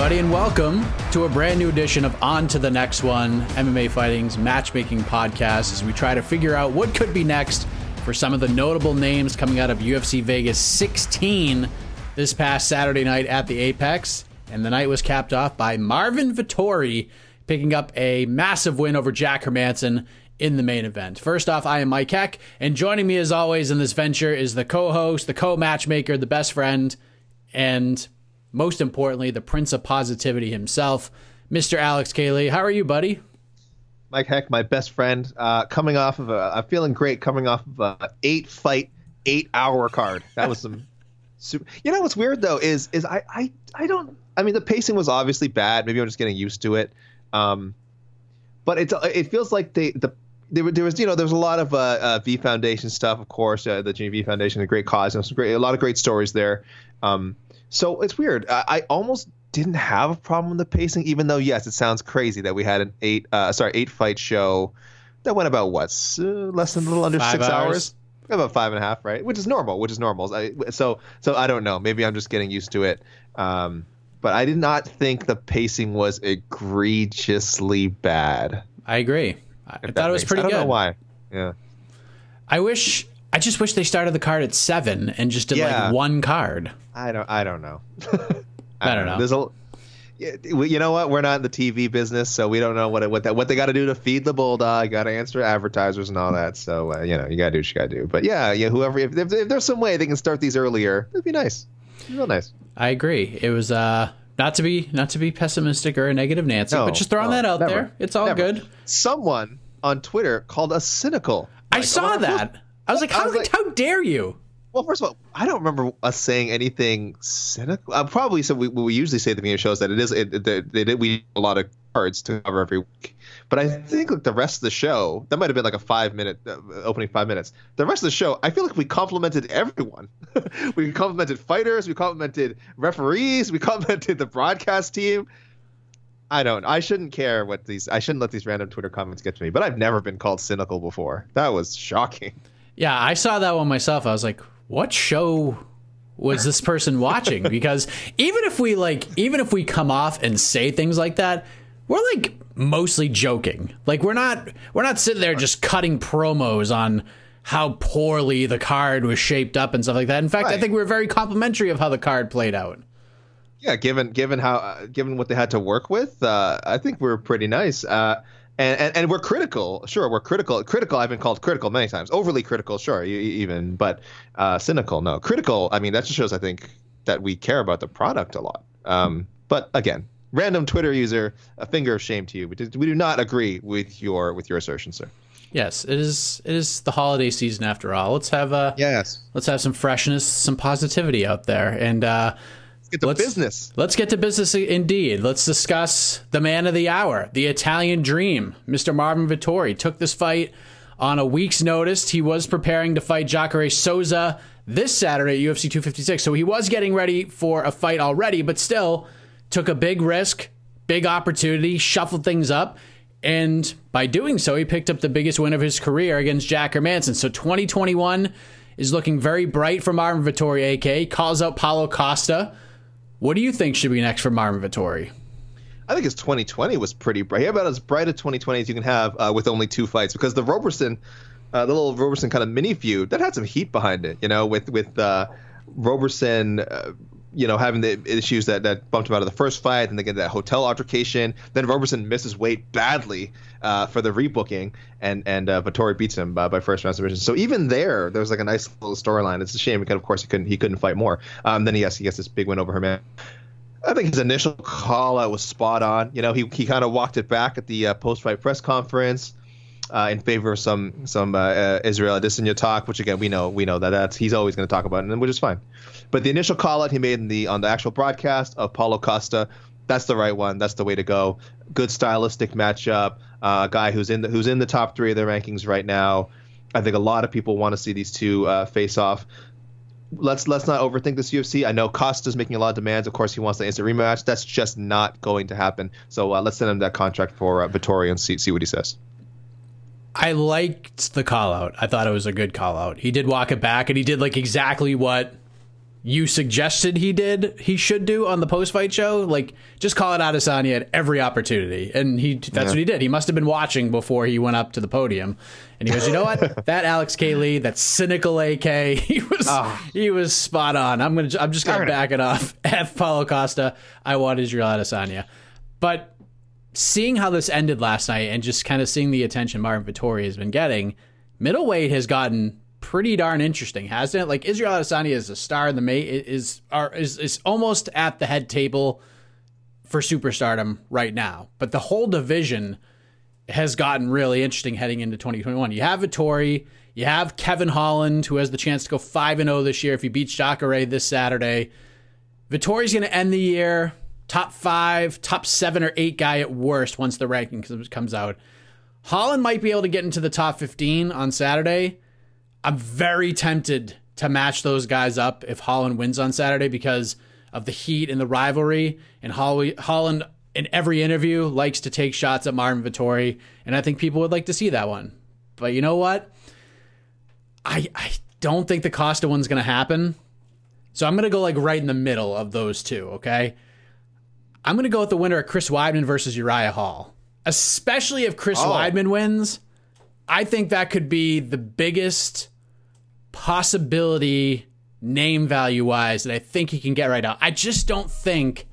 Everybody, and welcome to a brand new edition of On to the Next One, MMA Fighting's matchmaking podcast, as we try to figure out what could be next for some of the notable names coming out of UFC Vegas 16 this past Saturday night at the Apex. And the night was capped off by Marvin Vettori picking up a massive win over Jack Hermansson in the main event. First off, I am Mike Heck, and joining me as always in this venture is the co host, the co matchmaker, the best friend, and most importantly, the prince of positivity himself, Mr. Alex K. Lee. How are you, buddy? Mike Heck, my best friend, uh, coming off of a, I'm feeling great coming off of a eight fight, eight hour card. That was some super. You know what's weird though is is I I I don't. I mean the pacing was obviously bad. Maybe I'm just getting used to it. Um, but it's it feels like they the there, there was you know there was a lot of uh, uh, V Foundation stuff, of course, uh, the GV Foundation, a great cause, and some great a lot of great stories there. Um, so it's weird. I, I almost didn't have a problem with the pacing, even though yes, it sounds crazy that we had an eight uh, sorry eight fight show that went about what uh, less than a little under Five six hours. hours. About five and a half, right? Which is normal. Which is normal. I, so so I don't know. Maybe I'm just getting used to it. Um, but I did not think the pacing was egregiously bad. I agree. I if thought it was makes- pretty good. I don't good. know why. Yeah. I wish. I just wish they started the card at seven and just did Yeah. like one card. I don't. I don't know. I don't know. There's a. Yeah, You know what? We're not in the TV business, so we don't know what it, what that what they got to do to feed the bulldog. Got to answer advertisers and all that. So uh, you know, you got to do what you got to do. But yeah, yeah. Whoever, if, if, if there's some way they can start these earlier, it'd be nice. It'd be real nice. I agree. It was uh not to be not to be pessimistic or a negative Nancy, No, but just throwing no, that out never. there. It's all Never. good. Someone on Twitter called us cynical. I saw oh, that. I was like, I how, was like- how dare you? Well, first of all, I don't remember us saying anything cynical. Uh, probably so. We, we usually say at the beginning of shows that it is it, it, they we need a lot of cards to cover every week. But I think like the rest of the show, that might have been like a five minute uh, opening five minutes. The rest of the show, I feel like we complimented everyone. we complimented fighters, we complimented referees, we complimented the broadcast team. I don't. I shouldn't care what these. I shouldn't let these random Twitter comments get to me. But I've never been called cynical before. That was shocking. Yeah, I saw that one myself. I was like, what show was this person watching? Because even if we like, even if we come off and say things like that, we're like mostly joking. Like we're not we're not sitting there just cutting promos on how poorly the card was shaped up and stuff like that. In fact, I think we were very complimentary of how the card played out. Yeah, given given how uh, given what they had to work with, uh, I think we're pretty nice. Uh, and, and and we're critical. Sure, we're critical. Critical. I've been called critical many times. Overly critical, sure, e- even, but uh, cynical. No, critical. I mean, that just shows. I think that we care about the product a lot. Um, but again, random Twitter user, a finger of shame to you. We do, we do not agree with your with your assertion, sir. Yes, it is. It is the holiday season after all. Let's have a yes. Let's have some freshness, some positivity out there, and uh, get to let's, business. Let's get to business indeed. Let's discuss the man of the hour, the Italian Dream, Mr. Marvin Vettori. Took this fight on a week's notice. He was preparing to fight Jacare Souza this Saturday at UFC 256, so he was getting ready for a fight already, but still took a big risk, big opportunity, shuffled things up. And by doing so, he picked up the biggest win of his career against Jack Hermansson. So 2021 is looking very bright for Marvin Vettori, AK. Calls out Paulo Costa. What do you think should be next for Marvin Vettori? I think his 2020 was pretty bright. He had about as bright a 2020 as you can have uh, with only two fights, because the Roberson, uh, the little Roberson kind of mini feud, that had some heat behind it. You know, with with uh, Roberson uh, you know, having the issues that, that bumped him out of the first fight, and they get that hotel altercation. Then Roberson misses weight badly uh, for the rebooking, and and uh, Vettori beats him by, by first round submission. So even there, there was like a nice little storyline. It's a shame because of course he couldn't he couldn't fight more. Um, then he yes he gets this big win over Herman. I think his initial call out was spot on. You know, he he kind of walked it back at the uh, post fight press conference uh, in favor of some some uh, uh, Israel Adesanya talk, which again we know we know that that's he's always going to talk about, and which is fine. But the initial call out he made in the on the actual broadcast of Paulo Costa, that's the right one. That's the way to go. Good stylistic matchup. Uh, a guy who's in the who's in the top three of their rankings right now. I think a lot of people want to see these two uh, face off. Let's let's not overthink this UFC. I know Costa's making a lot of demands. Of course, he wants the instant rematch. That's just not going to happen. So uh, let's send him that contract for uh, and see see what he says. I liked the call out. I thought it was a good call out. He did walk it back and he did like exactly what you suggested he did he should do on the post fight show. Like just call it out Adesanya at every opportunity. And he that's yeah. what he did. He must have been watching before he went up to the podium. And he goes, you know what? that Alex K. Lee, that cynical AK, he was oh. he was spot on. I'm gonna I'm just gonna back it off. F Paulo Costa. I want Israel Adesanya. But seeing how this ended last night and just kind of seeing the attention Marvin Vettori has been getting, middleweight has gotten pretty darn interesting, hasn't it? Like Israel Adesanya is a star in the May is are is is almost at the head table for superstardom right now. But the whole division has gotten really interesting heading into 2021. You have Vettori, you have Kevin Holland, who has the chance to go 5 and 0 this year if he beats Jacare this Saturday. Vettori's going to end the year top five, top seven or eight guy at worst once the ranking comes out. Holland might be able to get into the top 15 on Saturday. I'm very tempted to match those guys up if Holland wins on Saturday because of the heat and the rivalry. And Holland, in every interview, likes to take shots at Marvin Vettori. And I think people would like to see that one. But you know what? I, I don't think the Costa one's going to happen. So I'm going to go like right in the middle of those two, okay? I'm going to go with the winner of Chris Weidman versus Uriah Hall. Especially if Chris oh. Weidman wins, I think that could be the biggest possibility name value wise that I think he can get right now. I just don't think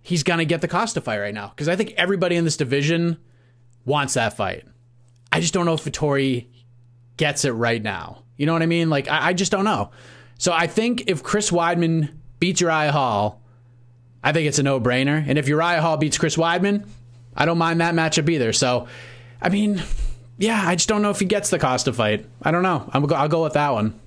he's going to get the Costa fight right now because I think everybody in this division wants that fight. I just don't know if Vettori gets it right now. You know what I mean? Like, I, I just don't know. So I think if Chris Weidman beats Uriah Hall, I think it's a no brainer. And if Uriah Hall beats Chris Weidman, I don't mind that matchup either. So, I mean, yeah, I just don't know if he gets the Costa fight. I don't know. i will go with that one.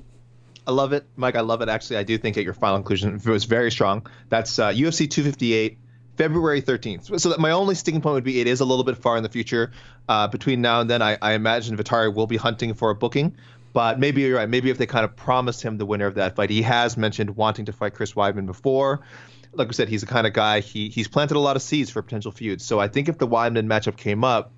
I love it, Mike. I love it. Actually, I do think at your final inclusion was very strong. That's uh, UFC 258, February 13th. So that my only sticking point would be it is a little bit far in the future. Uh, between now and then, I, I imagine Vettori will be hunting for a booking. But maybe you're right. Maybe if they kind of promised him the winner of that fight, he has mentioned wanting to fight Chris Weidman before like I said, he's the kind of guy he he's planted a lot of seeds for potential feuds. So I think if the Weidman matchup came up,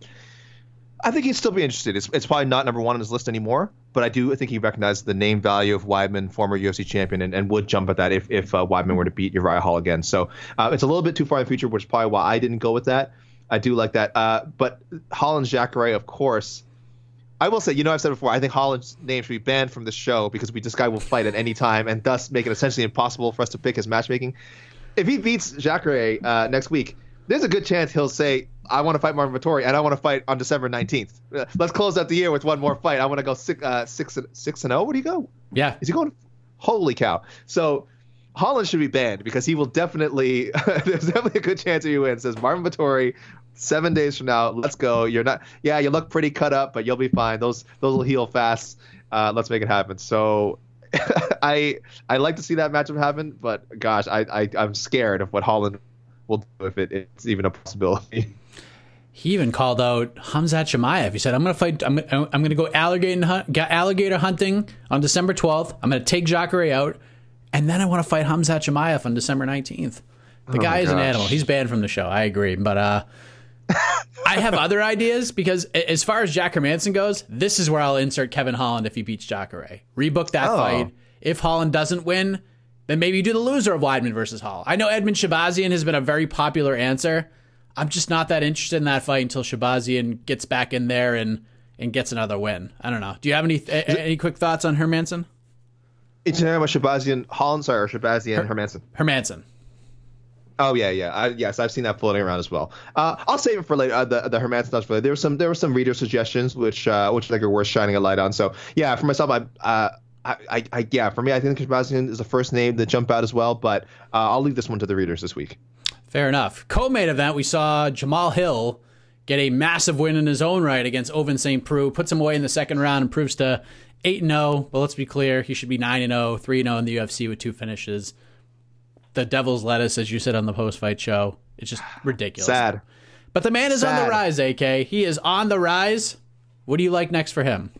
I think he'd still be interested. It's, it's probably not number one on his list anymore, but I do think he recognizes the name value of Weidman, former UFC champion, and, and would jump at that if if uh, Weidman were to beat Uriah Hall again. So uh, it's a little bit too far in the future, which is probably why I didn't go with that. I do like that. Uh, but Holland's Jacare, of course. I will say, you know, I've said before, I think Holland's name should be banned from the show because we this guy will fight at any time and thus make it essentially impossible for us to pick his matchmaking if he beats Jacare uh, next week, there's a good chance he'll say, "I want to fight Marvin Vettori, and I want to fight on December 19th. Uh, let's close out the year with one more fight. I want to go six, uh, six, six and. Oh? What do you go? Yeah, is he going? Holy cow! So Holland should be banned because he will definitely. there's definitely a good chance he wins. Says Marvin Vettori. Seven days from now, let's go. You're not. Yeah, you look pretty cut up, but you'll be fine. Those those will heal fast. Uh, let's make it happen. So, I I like to see that matchup happen, but gosh, I, I I'm scared of what Holland will do if it, it's even a possibility. He even called out Khamzat Chimaev. He said, "I'm going to fight. I'm, I'm going to go alligator hunt, alligator hunting on December 12th. I'm going to take Jacare out, and then I want to fight Khamzat Chimaev on December 19th." The Oh guy is an animal. He's banned from the show. I agree, but uh, I have other ideas because as far as Jack Hermansson goes, this is where I'll insert Kevin Holland if he beats Jacare. Rebook that Oh. fight. If Holland doesn't win, then maybe you do the loser of Weidman versus Hall. I know Edmen Shahbazyan has been a very popular answer. I'm just not that interested in that fight until Shahbazyan gets back in there and and gets another win. I don't know. Do you have any any quick thoughts on Hermansson? It's talking about Shahbazyan Holland, sorry, or Shahbazyan Hermansson. Hermansson. Oh yeah, yeah. I, yes, I've seen that floating around as well. Uh, I'll save it for later. Uh, the the Hermansson stuff for later. There were some there were some reader suggestions which uh, which I think are worth shining a light on. So yeah, for myself, I. I, I, I, yeah, for me, I think Shahbazyan is the first name that jump out as well, but uh, I'll leave this one to the readers this week. Fair enough. Co-main event, we saw Jamahal Hill get a massive win in his own right against Ovince St. Preux, puts him away in the second round, improves to 8 0. But let's be clear, he should be 9 0, 3 0 in the UFC with two finishes. The devil's lettuce, as you said on the post fight show, it's just ridiculous. Sad. But the man is on the rise, AK. He is on the rise. What do you like next for him?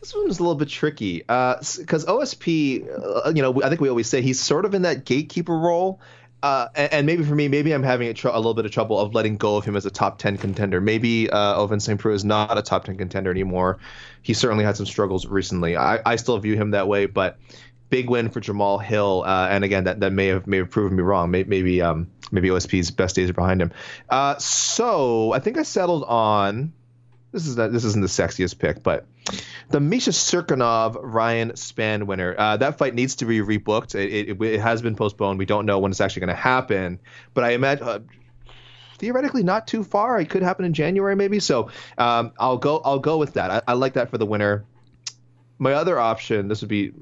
This one is a little bit tricky because OSP, uh, you know, I think we always say he's sort of in that gatekeeper role. Uh, and, and maybe for me, maybe I'm having a, tr- a little bit of trouble of letting go of him as a top 10 contender. Maybe uh, Ovince St. Preux is not a top 10 contender anymore. He certainly had some struggles recently. I, I still view him that way, but big win for Jamahal Hill. Uh, and again, that, that may have may have proven me wrong. Maybe maybe, um, maybe OSP's best days are behind him. Uh, so I think I settled on this is not, this isn't the sexiest pick, but the Misha Cirkunov Ryan Spann winner. Uh, that fight needs to be rebooked. It, it, it has been postponed. We don't know when it's actually going to happen, but I imagine. Uh, Theoretically, not too far. It could happen in January, maybe. So um, I'll go. I'll go with that. I, I like that for the winner. My other option. This would be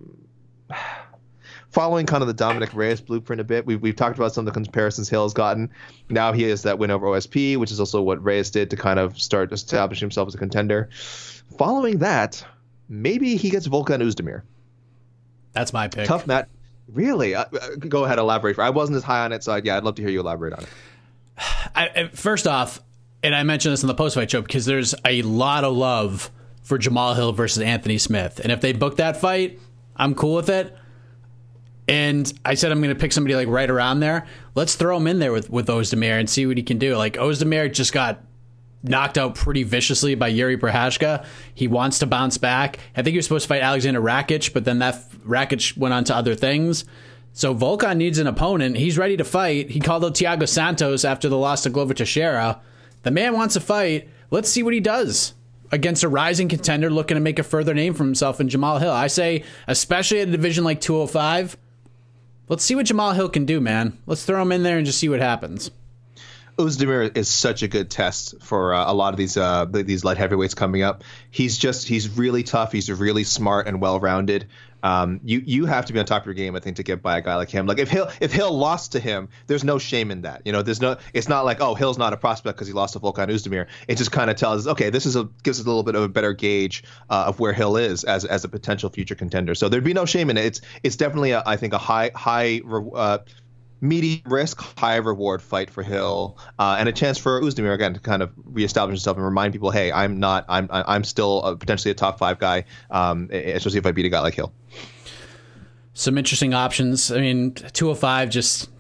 following kind of the Dominic Reyes blueprint a bit. We've, we've talked about some of the comparisons Hill has gotten. Now he has that win over OSP, which is also what Reyes did to kind of start establishing himself as a contender. Following that, maybe he gets Volkan Ozdemir. That's my pick. Tough match. Really? Uh, uh, go ahead, elaborate. I wasn't as high on it, so yeah, I'd love to hear you elaborate on it. I, I- first off, and I mentioned this in the post fight show because there's a lot of love for Jamahal Hill versus Anthony Smith, and if they book that fight, I'm cool with it. And I said I'm going to pick somebody like right around there. Let's throw him in there with with Ozdemir and see what he can do. Like Ozdemir just got knocked out pretty viciously by Jiri Prochazka. He wants to bounce back. I think he was supposed to fight Alexander Rakic, but then that Rakic went on to other things. So Volkan needs an opponent. He's ready to fight. He called out Thiago Santos after the loss to Glover Teixeira. The man wants to fight. Let's see what he does against a rising contender looking to make a further name for himself in Jamahal Hill. I say, especially at a division like 205, let's see what Jamahal Hill can do, man. Let's throw him in there and just see what happens. Ozdemir is such a good test for uh, a lot of these uh, these light heavyweights coming up. He's just he's really tough. He's really smart and well rounded. Um, you you have to be on top of your game, I think, to get by a guy like him. Like if Hill if Hill lost to him, there's no shame in that. You know, there's no. It's not like oh Hill's not a prospect because he lost to Volkan Ozdemir. It just kind of tells us okay, this is a gives us a little bit of a better gauge uh, of where Hill is as as a potential future contender. So there'd be no shame in it. It's it's definitely a, I think a high high. Uh, medium risk, high reward fight for Hill, uh, and a chance for Ozdemir again to kind of reestablish himself and remind people, hey, I'm not, I'm, I'm still uh potentially a top five guy, um, especially if I beat a guy like Hill. some interesting options. I mean, 205 just,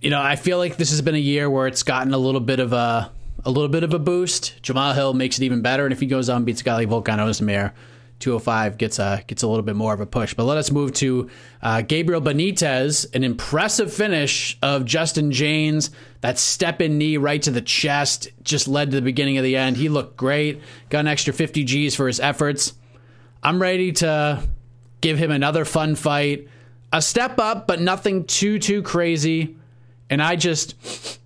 you know, I feel like this has been a year where it's gotten a little bit of a a little bit of a boost. Jamahal Hill makes it even better, and if he goes on beats a guy like Volkan Ozdemir, 205 gets a gets a little bit more of a push. But let us move to uh, Gabriel Benitez, an impressive finish of Justin Jaynes. That step in knee right to the chest just led to the beginning of the end. He looked great, got an extra 50 G's for his efforts. I'm ready to give him another fun fight, a step up, but nothing too too crazy. And I just,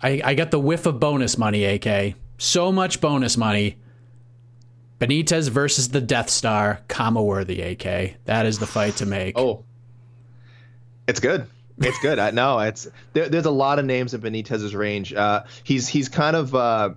I, I got the whiff of bonus money, AK. So much bonus money. Benitez versus the Death Star, comma worthy, AK. That is the fight to make. Oh, It's good. It's good. I know it's there, there's a lot of names in Benitez's range. Uh, he's he's kind of uh,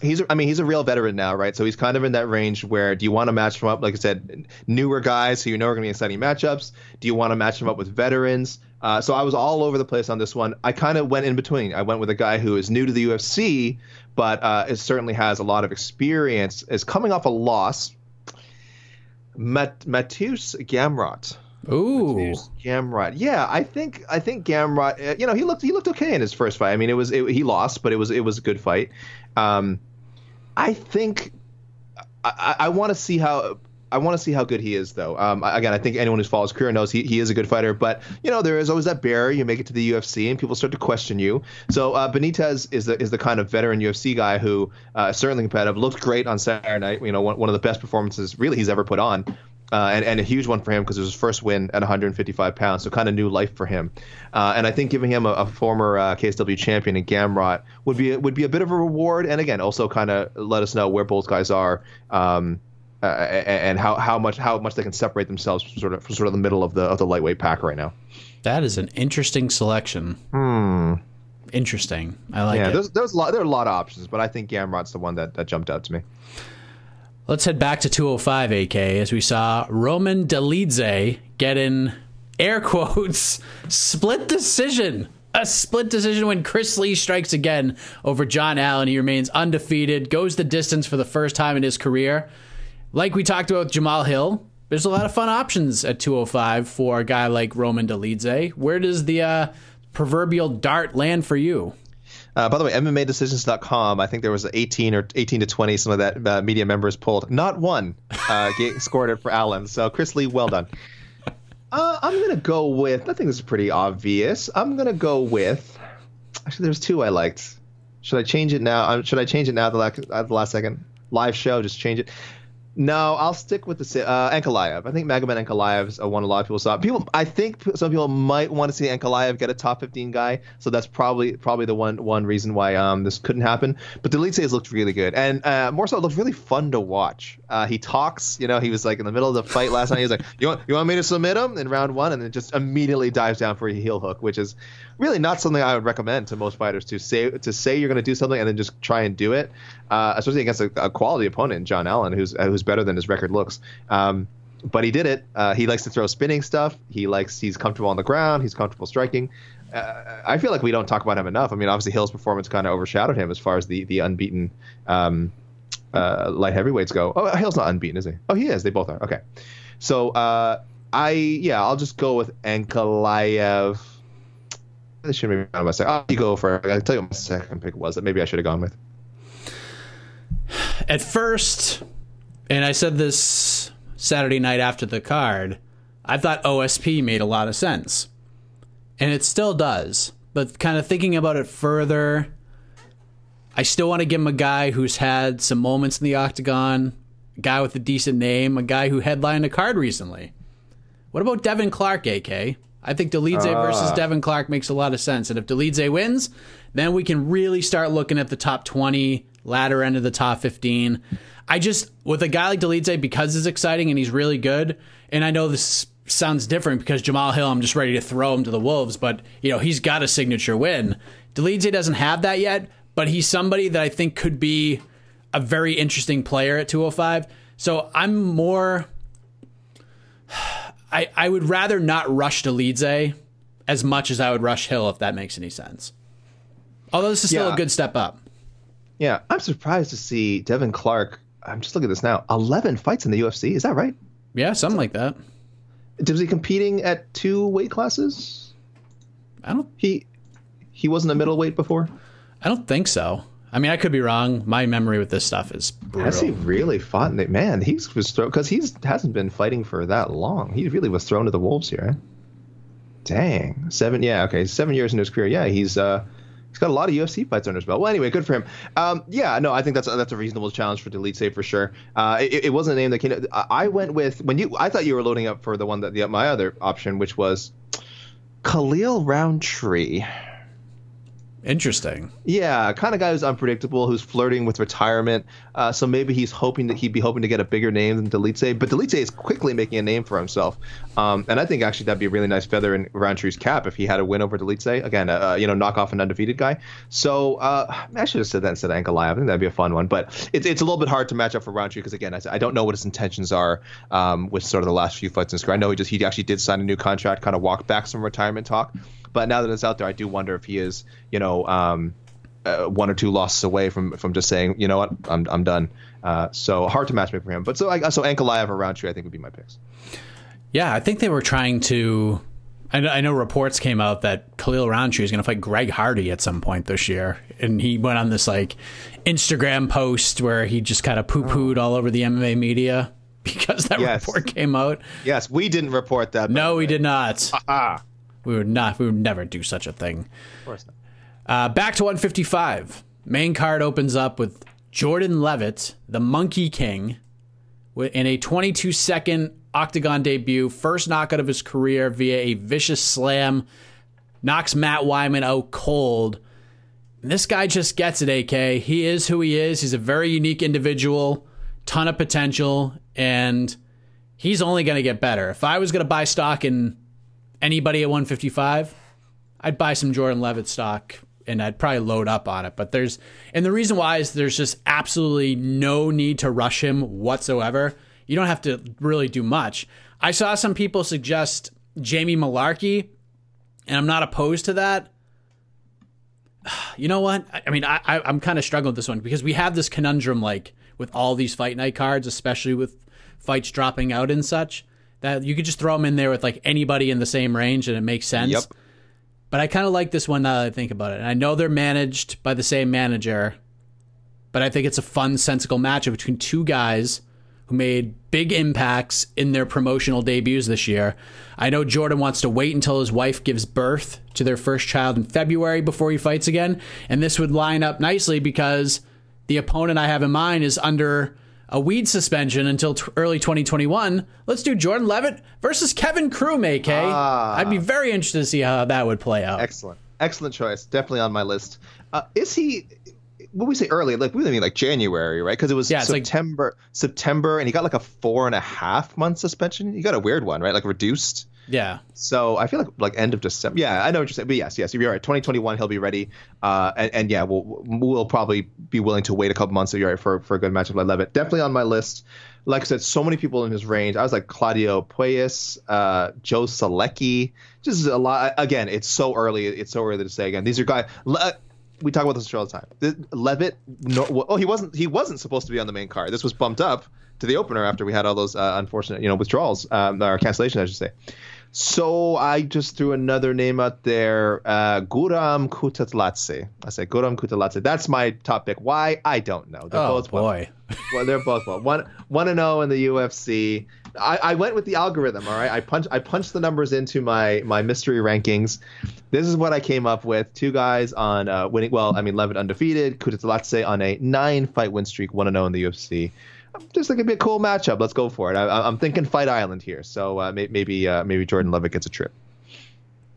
he's I mean he's a real veteran now, right? So he's kind of in that range where do you want to match him up, like I said, newer guys who you know are going to be exciting matchups? Do you want to match him up with veterans? Uh, so I was all over the place on this one. I kind of went in between. I went with a guy who is new to the UFC, but uh, it certainly has a lot of experience. Is coming off a loss. Mat- Gamrot. Ooh, Gamrot. Yeah, I think I think Gamrot. uh, You know, he looked he looked okay in his first fight. I mean, it was it, he lost, but it was it was a good fight. Um, I think I, I, I want to see how I want to see how good he is, though. Um, again, I think anyone who follows career knows he, he is a good fighter, but you know there is always that barrier. You make it to the UFC, and people start to question you. So uh, Benitez is the is the kind of veteran UFC guy who uh, certainly competitive. Looked great on Saturday night. You know, one, one of the best performances really he's ever put on. Uh, and, and a huge one for him because it was his first win at 155 pounds, so kind of new life for him. Uh, and I think giving him a, a former uh, KSW champion in Gamrot would be would be a bit of a reward, and again, also kind of let us know where both guys are. Um, uh, and how, how much how much they can separate themselves from sort of from sort of the middle of the of the lightweight pack right now. that is an interesting selection. Hmm. Interesting. I like yeah, it. there's there's a lot there are a lot of options, but I think Gamrot's the one that, that jumped out to me. Let's head back to 205 AK as we saw Roman Dolidze get in air quotes split decision. A split decision when Chris Lee strikes again over John Allan. He remains undefeated, goes the distance for the first time in his career. Like we talked about Jamahal Hill, there's a lot of fun options at 205 for a guy like Roman Dolidze. Where does the uh, proverbial dart land for you? Uh, by the way, MMADecisions.com. I think there was 18 or 18 to 20 some of that uh, media members pulled. Not one uh, scored it for Allan. So Chris Lee, well done. Uh, I'm gonna go with. I think this is pretty obvious. I'm gonna go with. Actually, there's two I liked. Should I change it now? Um, should I change it now at the last second? Live show, just change it. No, I'll stick with the uh, Ankalaev. I think Magomed Ankalaev is one a lot of people saw. People, I think some people might want to see Ankalaev get a top 15 guy, so that's probably probably the one one reason why um this couldn't happen. But lead has looked really good, and uh, more so, it looked really fun to watch. Uh, he talks, you know, he was like in the middle of the fight last night. He was like, "You want you want me to submit him in round one?" and then just immediately dives down for a heel hook, which is really not something I would recommend to most fighters to say to say you're going to do something and then just try and do it, uh, especially against a, a quality opponent, John Allan, who's uh, who's better than his record looks. Um, but he did it. Uh, he likes to throw spinning stuff. He likes he's comfortable on the ground. He's comfortable striking. Uh, I feel like we don't talk about him enough. I mean, obviously Hill's performance kind of overshadowed him as far as the the unbeaten um, uh, light heavyweights go. Oh, Hill's not unbeaten, is he? Oh, he is. They both are. Okay. So uh, I yeah, I'll just go with Ankalaev. Should maybe not my second. You go for. I'll tell you what my second pick was that maybe I should have gone with. at first, and I said this Saturday night after the card, I thought OSP made a lot of sense. And it still does. But kind of thinking about it further, I still want to give him a guy who's had some moments in the octagon, a guy with a decent name, a guy who headlined a card recently. What about Devin Clark, AK? I think Dolidze ah. versus Devin Clark makes a lot of sense. And if Dolidze wins, then we can really start looking at the top 20, latter end of the top 15. I just, with a guy like Dolidze, because he's exciting and he's really good, and I know this sounds different because Jamahal Hill, I'm just ready to throw him to the Wolves, but, you know, he's got a signature win. Dolidze doesn't have that yet, but he's somebody that I think could be a very interesting player at 205. So I'm more. I, I would rather not rush Dolidze as much as I would rush Hill, if that makes any sense. Although this is still Yeah. a good step up. Yeah, I'm surprised to see Devin Clark. I'm just looking at this now. 11 fights in the UFC. Is that right? Yeah, something like that. Was he competing at two weight classes? I don't He he wasn't a middleweight before. I don't think so. I mean, I could be wrong. My memory with this stuff is brutal. Has he really fought? Man, he's was thrown because he's hasn't been fighting for that long. He really was thrown to the wolves here. Dang, seven. Yeah, okay, seven years into his career. Yeah, he's uh he's got a lot of UFC fights under his belt. Well, anyway, good for him. Um, yeah, no, I think that's that's a reasonable challenge for Dolidze for sure. Uh, it, it wasn't a name that came. I I went with when you. I thought you were loading up for the one that the my other option, which was Khalil Rountree. Interesting. Yeah, kind of guy who's unpredictable, who's flirting with retirement. Uh, so maybe he's hoping that he'd be hoping to get a bigger name than Dolidze. But Dolidze is quickly making a name for himself. Um, and I think actually that'd be a really nice feather in Rountree's cap if he had a win over Dolidze. Again, uh, you know, knock off an undefeated guy. So uh, I should have said that instead of Ankalaev. I think that'd be a fun one. But it's, it's a little bit hard to match up for Rountree because, again, I, I, don't know what his intentions are um, with sort of the last few fights in Square. I know he just he actually did sign a new contract, kind of walk back some retirement talk. But now that it's out there, I do wonder if he is, you know, um, uh, one or two losses away from from just saying, you know what, I'm I'm done. Uh, so hard to match matchmake for him. But so I, so Ankalaev or Rountree, I think would be my picks. Yeah, I think they were trying to. I know, I know reports came out that Khalil Rountree is going to fight Greg Hardy at some point this year, and he went on this like Instagram post where he just kind of poo pooed oh. all over the MMA media because that yes. report came out. Yes, we didn't report that. No, we did not. We would not. We would never do such a thing. Of course not. Uh, back to 155. Main card opens up with Jordan Levitt, the Monkey King, in a 22 second octagon debut, first knockout of his career via a vicious slam, knocks Matt Wiman out cold. And this guy just gets it, AK. He is who he is. He's a very unique individual, ton of potential, and he's only going to get better. If I was going to buy stock in anybody at 155, I'd buy some Jordan Levitt stock and I'd probably load up on it. But there's, and the reason why is there's just absolutely no need to rush him whatsoever. You don't have to really do much. I saw some people suggest Jamie Mullarkey, and I'm not opposed to that. You know what? I mean, I, I I'm kind of struggling with this one because we have this conundrum like with all these fight night cards, especially with fights dropping out and such, that you could just throw them in there with like anybody in the same range and it makes sense. Yep. But I kind of like this one now that I think about it. And I know they're managed by the same manager, but I think it's a fun, sensical matchup between two guys who made big impacts in their promotional debuts this year. I know Jordan wants to wait until his wife gives birth to their first child in February before he fights again. And this would line up nicely because the opponent I have in mind is under a weed suspension until t- early 2021. Let's do Jordan Levitt versus Kevin Croom, AK. Ah. I'd be very interested to see how that would play out. Excellent. Excellent choice. Definitely on my list. Uh, is he what we say early, like we mean like January, right? Because it was yeah, September, like, September, and he got like a four and a half month suspension. You got a weird one, right? Like reduced. Yeah. So I feel like like end of December. Yeah, I know what you're saying, but yes, yes, you're right. 2021, he'll be ready. Uh, and, and yeah, we'll we'll probably be willing to wait a couple months. So you're right for for a good matchup like Levitt. Definitely on my list. Like I said, so many people in his range. I was like Claudio Puelles, uh, Joe Solecki. Just a lot. Again, it's so early. It's so early to say. Again, these are guys. Le- we talk about this all the time. The, Levitt, no, oh, he wasn't. He wasn't supposed to be on the main card. This was bumped up to the opener after we had all those uh, unfortunate, you know, withdrawals um, or cancellations, I should say. So I just threw another name out there, uh, Guram Kutateladze. I said Guram Kutateladze. That's my top pick. Why? I don't know. They're oh both boy. Well. well, they're both well. One one and zero oh in the UFC. I, I went with the algorithm. All right, I punch I punched the numbers into my my mystery rankings. This is what I came up with. Two guys on uh, winning. Well, I mean, Levitt undefeated, Kutateladze on a nine fight win streak, one and zero oh in the UFC just like it'd be a cool matchup. Let's go for it. I, am thinking Fight Island here, so uh, maybe uh, maybe Jordan Levitt gets a trip.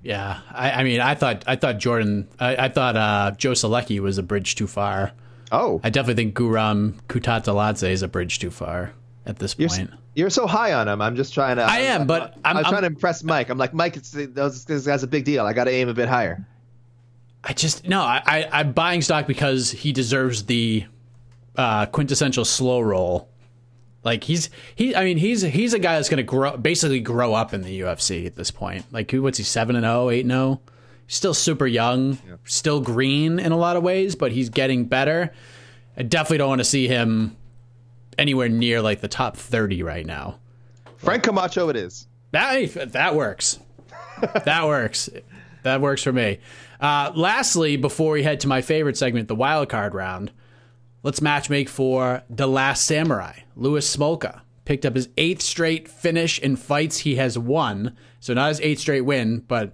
Yeah, I, I, mean, I thought I thought Jordan, I, I thought uh, Joe Solecki was a bridge too far. Oh, I definitely think Guram Kutateladze is a bridge too far at this you're, point. You're so high on him. I'm just trying to. I am, I'm, but I'm, I'm, I'm, trying to impress Mike. I'm like Mike. It's, this guy's a big deal. I got to aim a bit higher. I just no. I, I am buying stock because he deserves the uh, quintessential slow roll like he's he I mean he's he's a guy that's going to grow basically grow up in the UFC at this point. Like who what's he 7 and 0, 8 and 0? He's still super young, yeah. still green in a lot of ways, but he's getting better. I definitely don't want to see him anywhere near like the top 30 right now. Frank Camacho it is. That that works. that works. That works for me. Uh, lastly, before we head to my favorite segment, the wild card round, Let's matchmake for The Last Samurai. Louis Smolka picked up his eighth straight finish in fights he has won. So not his eighth straight win, but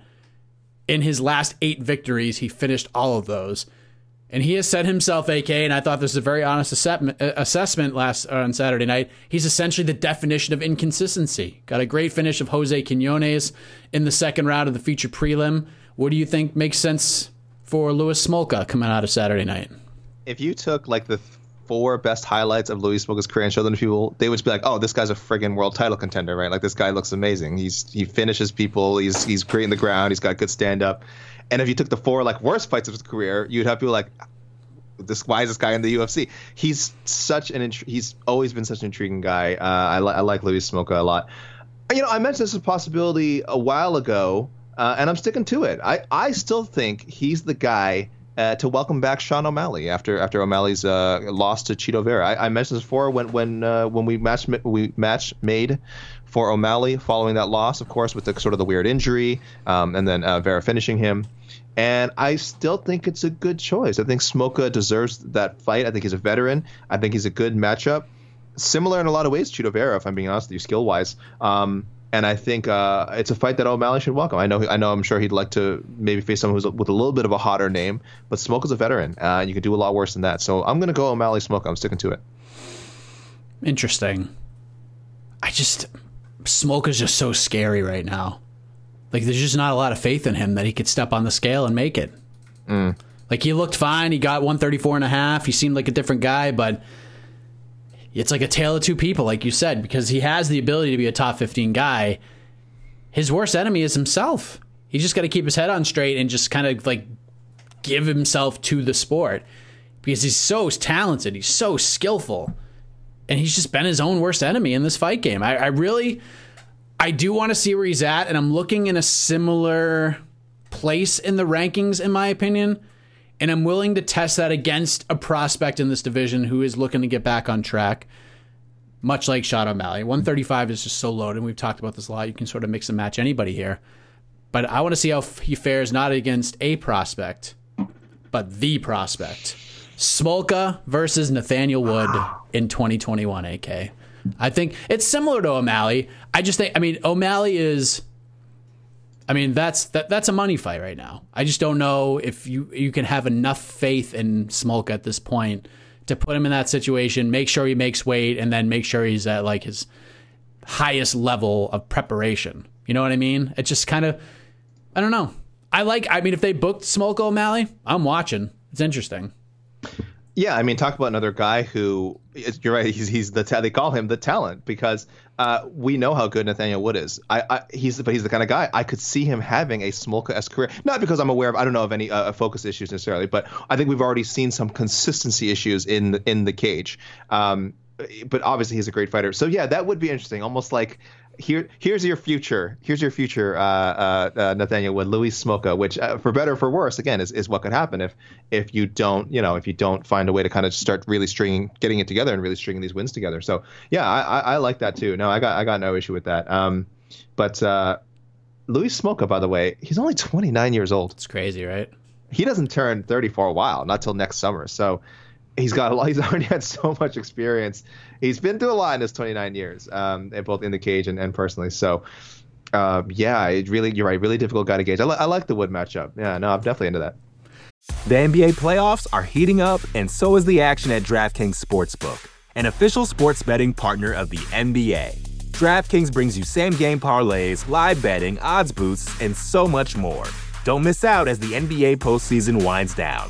in his last eight victories, he finished all of those. And he has said himself, AK, and I thought this was a very honest assessment last uh, on Saturday night. He's essentially the definition of inconsistency. Got a great finish of Jose Quinones in the second round of the feature prelim. What do you think makes sense for Louis Smolka coming out of Saturday night? If you took like the four best highlights of Louis Smolka's career and showed them to people, they would be like, "Oh, this guy's a friggin' world title contender, right? Like this guy looks amazing. He's he finishes people. He's he's great in the ground. He's got good stand up." And if you took the four like worst fights of his career, you'd have people like, "This why is this guy in the UFC?" He's such an int- he's always been such an intriguing guy. Uh, I, li- I like Louis Smolka a lot. You know, I mentioned this as a possibility a while ago, uh, and I'm sticking to it. I I still think he's the guy uh, to welcome back Sean O'Malley after after O'Malley's uh, loss to Chito Vera. I, I mentioned this before when when uh, when we match we match made for O'Malley following that loss, of course, with the sort of the weird injury, um, and then uh, Vera finishing him. And I still think it's a good choice. I think Smoka deserves that fight. I think he's a veteran. I think he's a good matchup. Similar in a lot of ways to Chito Vera, if I'm being honest with you, skill wise. Um, and I think uh, it's a fight that O'Malley should welcome. I know, I know, I'm sure he'd like to maybe face someone who's with a little bit of a hotter name, but Smoke is a veteran, uh, and you can do a lot worse than that. So I'm going to go O'Malley Smoke. I'm sticking to it. Interesting. I just Smoke is just so scary right now. Like there's just not a lot of faith in him that he could step on the scale and make it. Mm. Like he looked fine. He got 134 and a half. He seemed like a different guy, but it's like a tale of two people, like you said, because he has the ability to be a top 15 guy. His worst enemy is himself. He just got to keep his head on straight and just kind of like give himself to the sport because he's so talented. He's so skillful. And he's just been his own worst enemy in this fight game. I, I really, I do want to see where he's at. And I'm looking in a similar place in the rankings, in my opinion and I'm willing to test that against a prospect in this division who is looking to get back on track, much like Sean O'Malley. Mm-hmm. 135 is just so loaded. And we've talked about this a lot. You can sort of mix and match anybody here. But I want to see how he fares not against a prospect, but the prospect. Smolka versus Nathaniel Wood in 2021, AK. I think it's similar to O'Malley. I just think, I mean, O'Malley is I mean, that's that that's a money fight right now. I just don't know if you you can have enough faith in Smolka at this point to put him in that situation, make sure he makes weight, and then make sure he's at like his highest level of preparation. You know what I mean? It's just kind of I don't know. I like I mean if they booked Smolka O'Malley, I'm watching. It's interesting. Yeah, I mean, talk about another guy who you're right. He's he's the they call him the talent because uh, we know how good Nathaniel Wood is. I, I he's but he's the kind of guy I could see him having a Smolka s career. Not because I'm aware of I don't know of any uh, focus issues necessarily, but I think we've already seen some consistency issues in in the cage. Um, but obviously he's a great fighter. So yeah, that would be interesting. Almost like here here's your future. Here's your future uh, uh, uh, Nathaniel with Louis Smoka, which uh, for better or for worse again is, is what could happen if if you don't you know if you don't find a way to kind of start really stringing getting it together and really stringing these wins together. So yeah I, I, I like that too. No I got I got no issue with that. Um but uh, Louis Smoka, by the way he's only 29 years old. It's crazy right? He doesn't turn 30 for a while not till next summer. So he's got a lot. He's already had so much experience. He's been through a lot in his 29 years, um, both in the cage and, and personally. So, uh, yeah, it really, you're right. Really difficult guy to gauge. I, li- I like the Wood matchup. Yeah, no, I'm definitely into that. The NBA playoffs are heating up, and so is the action at DraftKings Sportsbook, an official sports betting partner of the NBA. DraftKings brings you same game parlays, live betting, odds boosts, and so much more. Don't miss out as the NBA postseason winds down.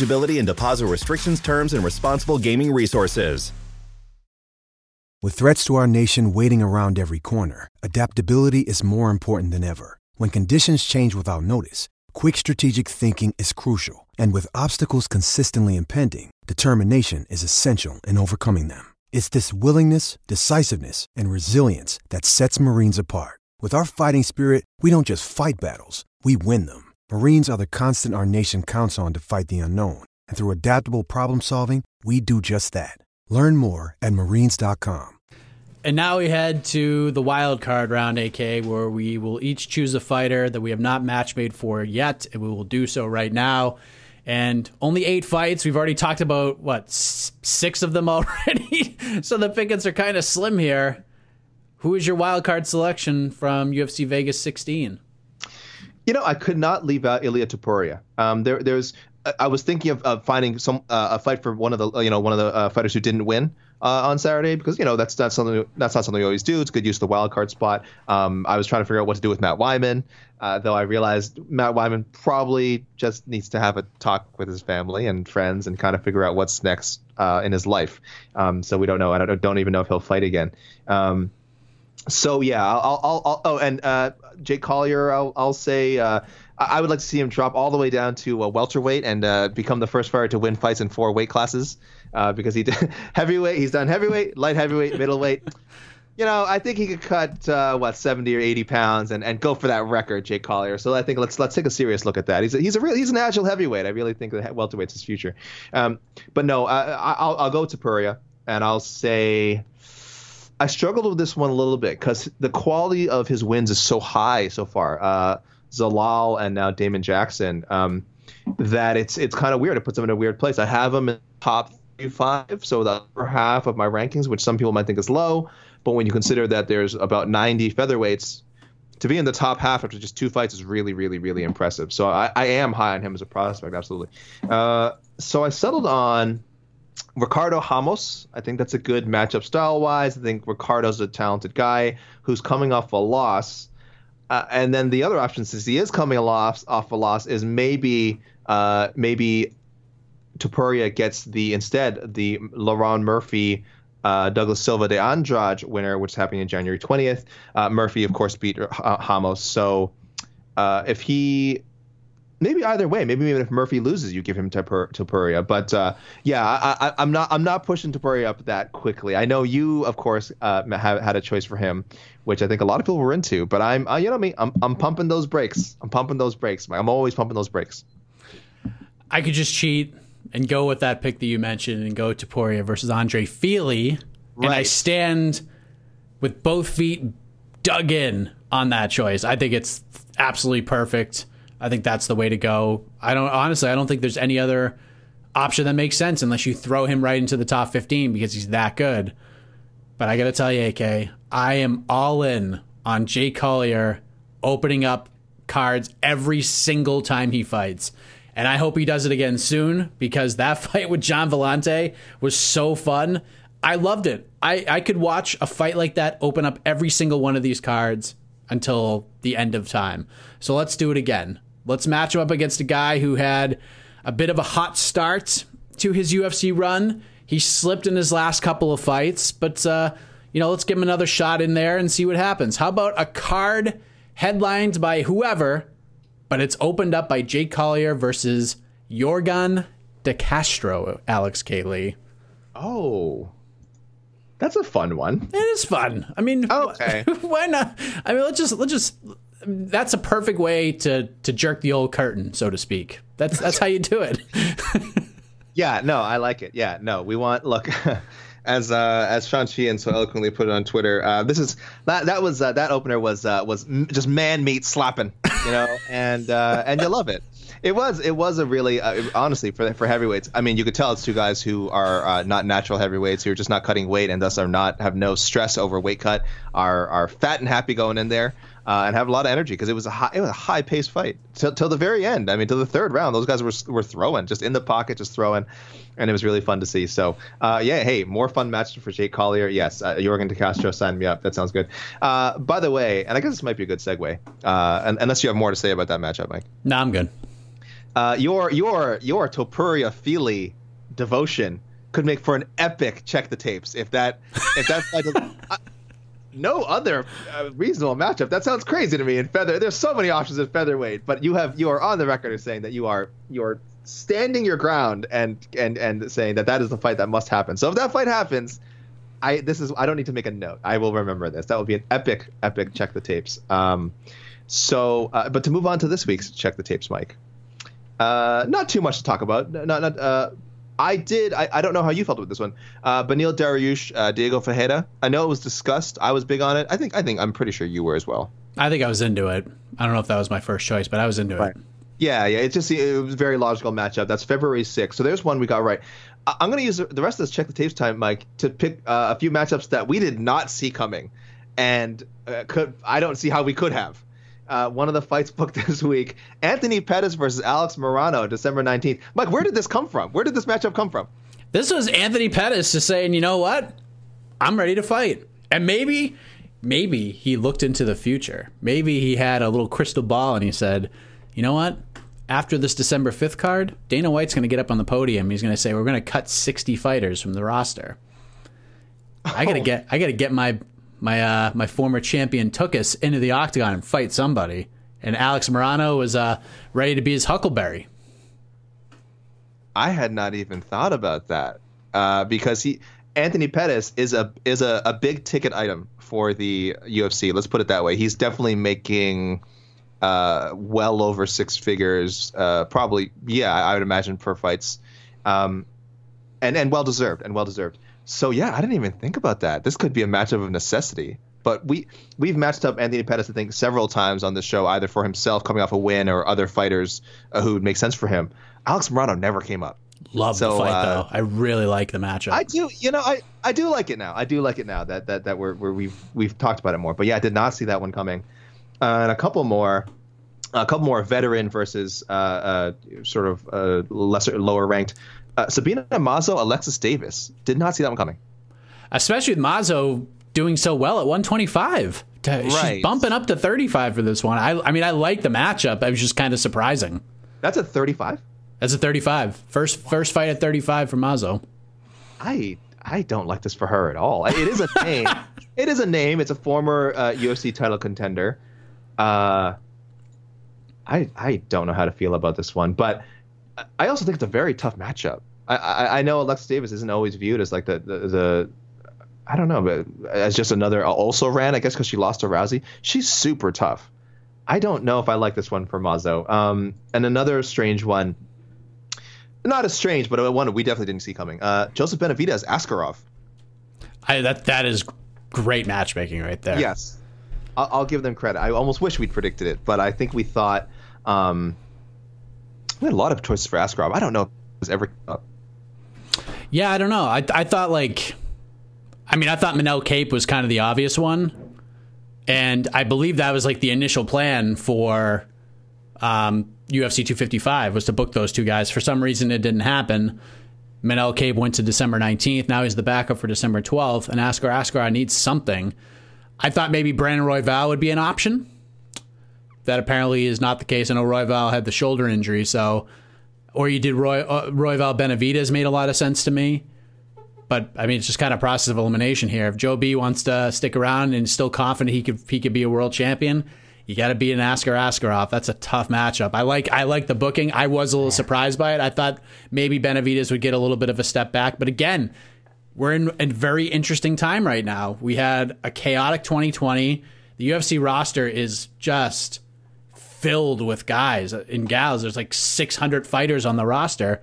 eligibility and deposit restrictions, terms, and responsible gaming resources. With threats to our nation waiting around every corner, adaptability is more important than ever. When conditions change without notice, quick strategic thinking is crucial. And with obstacles consistently impending, determination is essential in overcoming them. It's this willingness, decisiveness, and resilience that sets Marines apart. With our fighting spirit, we don't just fight battles, we win them. Marines are the constant our nation counts on to fight the unknown. And through adaptable problem solving, we do just that. Learn more at marines.com. And now we head to the wild card round, AK, where we will each choose a fighter that we have not match made for yet, and we will do so right now. And only eight fights. We've already talked about what six of them already, so the pickets are kind of slim here. Who is your wild card selection from UFC Vegas 16? You know, I could not leave out Ilya Topuria. Um, there, there's. I was thinking of, of finding some uh, a fight for one of the you know one of the uh, fighters who didn't win uh, on Saturday because you know that's not something that's not something we always do. It's good use of the wild card spot. Um, I was trying to figure out what to do with Matt Wiman, uh, though I realized Matt Wiman probably just needs to have a talk with his family and friends and kind of figure out what's next uh, in his life. Um, so we don't know. I don't, don't even know if he'll fight again. Um, so yeah, I'll, I'll, I'll oh, and uh, Jake Collier, I'll, I'll say uh, I would like to see him drop all the way down to a welterweight and uh, become the first fighter to win fights in four weight classes. Uh, because he did heavyweight, he's done heavyweight, light heavyweight, middleweight. You know, I think he could cut uh, what 70 or 80 pounds and, and go for that record, Jake Collier. So I think let's let's take a serious look at that. He's a, he's a real he's an agile heavyweight. I really think that welterweight's his future. Um, but no, I, will I'll go Topuria and I'll say I struggled with this one a little bit because the quality of his wins is so high so far. Uh, Zalal and now Damon Jackson. Um, that it's it's kind of weird. It puts him in a weird place. I have him in top five, so the upper half of my rankings, which some people might think is low, but when you consider that there's about 90 featherweights, to be in the top half after just two fights is really, really, really impressive. So I, I am high on him as a prospect, absolutely. Uh, so I settled on Ricardo Ramos, I think that's a good matchup style wise. I think Ricardo's a talented guy who's coming off a loss. Uh, and then the other option, since he is coming off off a loss, is maybe uh, maybe Topuria gets the instead the Lerone Murphy uh, Douglas Silva de Andrade winner, which is happening in January 20th. Uh, Murphy, of course, beat Ramos. So uh, if he maybe either way. Maybe even if Murphy loses, you give him Topuria. But uh, yeah, I, am not I'm not pushing Topuria up that quickly. I know you, of course, uh, have had a choice for him, which I think a lot of people were into. But I'm uh, you know me, I'm I'm pumping those brakes. I'm pumping those brakes. I'm always pumping those brakes. I could just cheat and go with that pick that you mentioned and go Topuria versus Andre Fili, right. and I stand with both feet dug in on that choice. I think it's absolutely perfect. I think that's the way to go. I don't honestly, I don't think there's any other option that makes sense unless you throw him right into the top 15 because he's that good. But I got to tell you, AK, I am all in on Jay Collier opening up cards every single time he fights. And I hope he does it again soon because that fight with Gian Villante was so fun. I loved it. I, I could watch a fight like that open up every single one of these cards until the end of time. So let's do it again. Let's match him up against a guy who had a bit of a hot start to his UFC run. He slipped in his last couple of fights, but uh, you know, let's give him another shot in there and see what happens. How about a card headlined by whoever, but it's opened up by Jake Collier versus Yorgan De Castro, Alex K. Lee. Oh. That's a fun one. It is fun. I mean, okay. why not? I mean, let's just let's just that's a perfect way to to jerk the old curtain, so to speak. That's that's how you do it. yeah, no, I like it. Yeah, no, we want look. as uh, as Sean Sheehan so eloquently put it on Twitter, uh, this is that that was uh, that opener was uh, was just man meat slapping, you know, and uh, and you love it. It was it was a really uh, honestly for for heavyweights. I mean, you could tell it's two guys who are uh, not natural heavyweights who are just not cutting weight and thus are not have no stress over weight cut. Are are fat and happy going in there uh, and have a lot of energy because it was a high, it was a high paced fight till, till the very end. I mean, till the third round, those guys were were throwing just in the pocket, just throwing, and it was really fun to see. So, uh, yeah, hey, more fun match for Jake Collier. Yes, uh, Yorgan De Castro signed me up. That sounds good. Uh, by the way, and I guess this might be a good segue, uh, unless you have more to say about that matchup, Mike. No, I'm good. Uh, your your your Topuria Fili devotion could make for an epic check the tapes if that if that no other uh, reasonable matchup. That sounds crazy to me. In feather, there's so many options at featherweight, but you have you are on the record as saying that you are you're standing your ground and and and saying that that is the fight that must happen. So if that fight happens, I this is I don't need to make a note. I will remember this. That will be an epic, epic check the tapes. Um, so, uh, but to move on to this week's check the tapes, Mike. Uh, not too much to talk about. Not, not. Uh, I did. I, I don't know how you felt with this one. Uh, Beneil Dariush, uh, Diego Ferreira. I know it was discussed. I was big on it. I think. I think. I'm pretty sure you were as well. I think I was into it. I don't know if that was my first choice, but I was into right. it. Yeah, yeah. It's just it was a very logical matchup. That's February 6th. So there's one we got right. I'm going to use the rest of this check the tapes time, Mike, to pick uh, a few matchups that we did not see coming, and uh, could I don't see how we could have. Uh, one of the fights booked this week: Anthony Pettis versus Alex Morono, December 19th. Mike, where did this come from? Where did this matchup come from? This was Anthony Pettis just saying, you know what, I'm ready to fight, and maybe, maybe he looked into the future. Maybe he had a little crystal ball and he said, you know what, after this December 5th card, Dana White's going to get up on the podium. He's going to say, "We're going to cut 60 fighters from the roster." I got to get I got to get my my uh, my former champion took us into the octagon and fight somebody. And Alex Morono was uh, ready to be his Huckleberry. I had not even thought about that uh, because he Anthony Pettis is a is a, a big ticket item for the UFC. Let's put it that way. He's definitely making uh, well over six figures. Uh, probably, yeah, I would imagine per fights, um, and and well deserved and well deserved. So yeah, I didn't even think about that. This could be a matchup of necessity. But we we've matched up Anthony Pettis, I think, several times on the show, either for himself coming off a win or other fighters uh, who would make sense for him. Alex Morono never came up. Love so, the fight uh, though. I really like the matchup. I do. You know, I, I do like it now. I do like it now that that that we're, we're we've we've talked about it more. But yeah, I did not see that one coming. Uh, and a couple more, a couple more veteran versus uh, uh, sort of uh, lesser, lower ranked. Uh, Sabina Mazo, Alexis Davis. Did not see that one coming. Especially with Mazo doing so well at 125. To, right. She's bumping up to 35 for this one. I, I mean, I like the matchup. It was just kind of surprising. That's a 35. That's a 35. First first fight at 35 for Mazo. I I don't like this for her at all. It is a name. it is a name. It's a former uh, UFC title contender. Uh, I I don't know how to feel about this one, but I also think it's a very tough matchup. I I, I know Alexis Davis isn't always viewed as like the the, the I don't know, but as just another also ran, I guess because she lost to Rousey. She's super tough. I don't know if I like this one for Mazo. Um, and another strange one, not as strange, but one we definitely didn't see coming. Uh, Joseph Benavidez, Askarov. I, that that is great matchmaking right there. Yes, I'll, I'll, give them credit. I almost wish we'd predicted it, but I think we thought um, we had a lot of choices for Askarov. I don't know if it was ever up. Yeah, I don't know. I I thought like, I mean, I thought Manel Kape was kind of the obvious one, and I believe that was like the initial plan for um, UFC 255 was to book those two guys. For some reason, it didn't happen. Manel Kape went to December 19th. Now he's the backup for December 12th, and Askar Askarov needs something. I thought maybe Brandon Royval would be an option. That apparently is not the case. I know Royval had the shoulder injury, so or you did Roy uh, Royval Benavidez made a lot of sense to me. But I mean, it's just kind of process of elimination here. If Joe B wants to stick around and still confident he could he could be a world champion, you got to beat an Askar Askarov. That's a tough matchup. I like I like the booking. I was a little surprised by it. I thought maybe Benavidez would get a little bit of a step back, but again, we're in a very interesting time right now. We had a chaotic 2020. The UFC roster is just filled with guys and gals. There's like 600 fighters on the roster.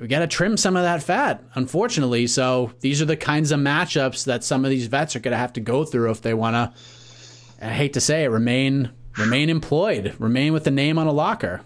We got to trim some of that fat, unfortunately. So these are the kinds of matchups that some of these vets are going to have to go through if they want to. I hate to say it, remain remain employed, remain with the name on a locker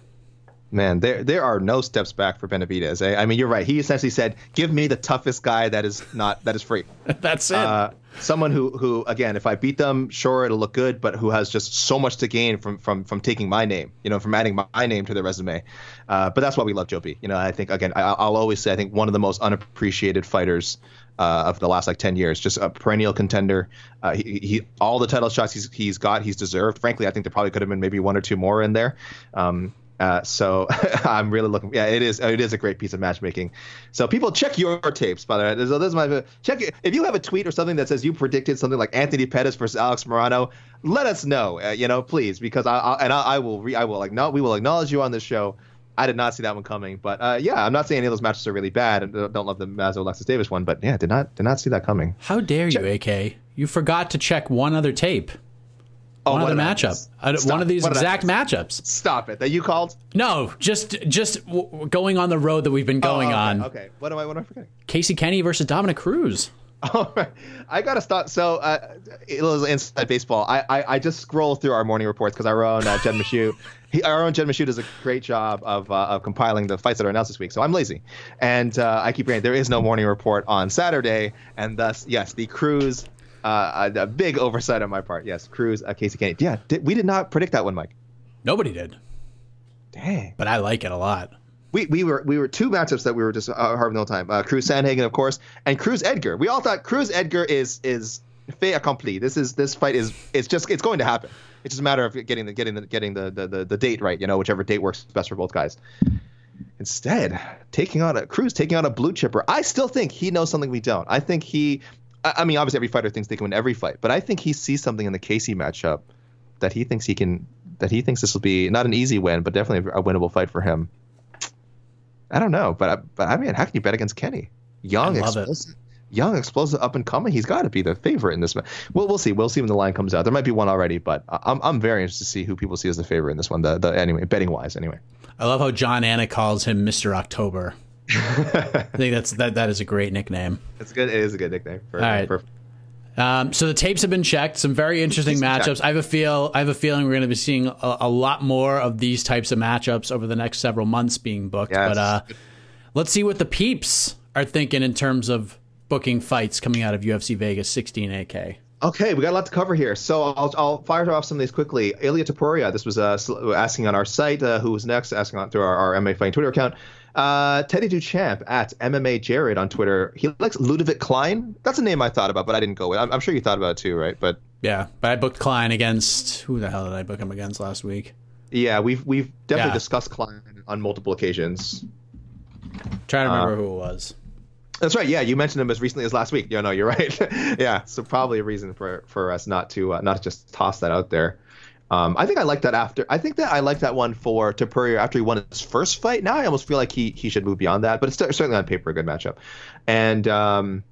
man, there there are no steps back for Benavidez. Eh? I mean, you're right. He essentially said, "Give me the toughest guy that is not that is free." That's it. Uh, someone who who again, if I beat them, sure it'll look good, but who has just so much to gain from from from taking my name, you know, from adding my, name to their resume. Uh, but that's why we love Joe B. You know, I think again, I, will always say I think one of the most unappreciated fighters. Uh, of the last like 10 years just a perennial contender uh, he, he all the title shots he's, he's got he's deserved frankly i think there probably could have been maybe one or two more in there um, uh, so I'm really looking. Yeah, it is. It is a great piece of matchmaking. So people check your tapes. By the way, so this is my check. If you have a tweet or something that says you predicted something like Anthony Pettis versus Alex Morono, let us know. Uh, you know, please, because I, I and I, I will. Re, I will like. No, we will acknowledge you on this show. I did not see that one coming. But uh, yeah, I'm not saying any of those matches are really bad. and Don't love the Mazo Alexis Davis one, but yeah, did not did not see that coming. How dare you, AK? You forgot to check one other tape. Oh, one of the I matchup. One of these What exact matchups. Stop it. That you called? No, just just w- going on the road that we've been going Oh, okay, on. Okay. What am I? What am I forgetting? Casey Kenny versus Dominick Cruz. All right. I gotta stop. So, uh, a little inside baseball. I, I, I just scroll through our morning reports because our own uh, Jed Meshew, he, our own Jed Meshew does a great job of, uh, of compiling the fights that are announced this week. So I'm lazy, and uh, I keep saying there is no morning report on Saturday, and thus yes, the Cruz, uh, a, a big oversight on my part. Yes, Cruz, uh, Casey Kenny. Yeah, did, we did not predict that one, Mike. Nobody did, Dang. but I like it a lot. We, we were we were two matchups that we were just uh, harping the whole time. Uh, Cruz Sandhagen, of course, and Cruz Edgar. We all thought Cruz Edgar is is fait accompli. This is this fight is it's just it's going to happen. It's just a matter of getting the getting the getting the the, the, the date right. You know, whichever date works best for both guys. Instead, taking on a Cruz taking on a blue chipper. I still think he knows something we don't. I think he. I, I mean, obviously every fighter thinks they can win every fight, but I think he sees something in the Casey matchup that he thinks he can. That he thinks this will be not an easy win, but definitely a winnable fight for him. I don't know, but I, but I mean, how can you bet against Kenny? Young, love it. explosive, young, explosive, up and coming. He's got to be the favorite in this one. Well, we'll see. We'll see when the line comes out. There might be one already, but I'm I'm very interested to see who people see as the favorite in this one. The, the anyway, betting wise, anyway. I love how John Anna calls him Mr. October. I think that's that that is a great nickname. It's good. It is a good nickname. For, All right. for- Um, so the tapes have been checked. Some very interesting matchups. I have a feel. I have a feeling we're going to be seeing a, a lot more of these types of matchups over the next several months being booked. Yes. But uh, let's see what the peeps are thinking in terms of booking fights coming out of UFC Vegas 16 AK. Okay, we got a lot to cover here, so I'll, I'll fire off some of these quickly. Ilya Topuria, this was uh, asking on our site uh, who was next, asking on through our, our MMA Fighting Twitter account. Uh, Teddy Duchamp at MMA Jared on Twitter. He likes Ludovic Klein. That's a name I thought about, but I didn't go with. I'm, I'm sure you thought about it too, right? But Yeah, but I booked Klein against who the hell did I book him against last week? yeah, we've we've definitely Yeah. discussed Klein on multiple occasions. Trying to Uh, remember who it was. That's right. Yeah, you mentioned him as recently as last week. Yeah, no, you're right. yeah, so probably a reason for for us not to uh, not just toss that out there. Um, I think I like that after. I think that I like that one for Topuria after he won his first fight. Now I almost feel like he he should move beyond that, but it's certainly on paper a good matchup. And um,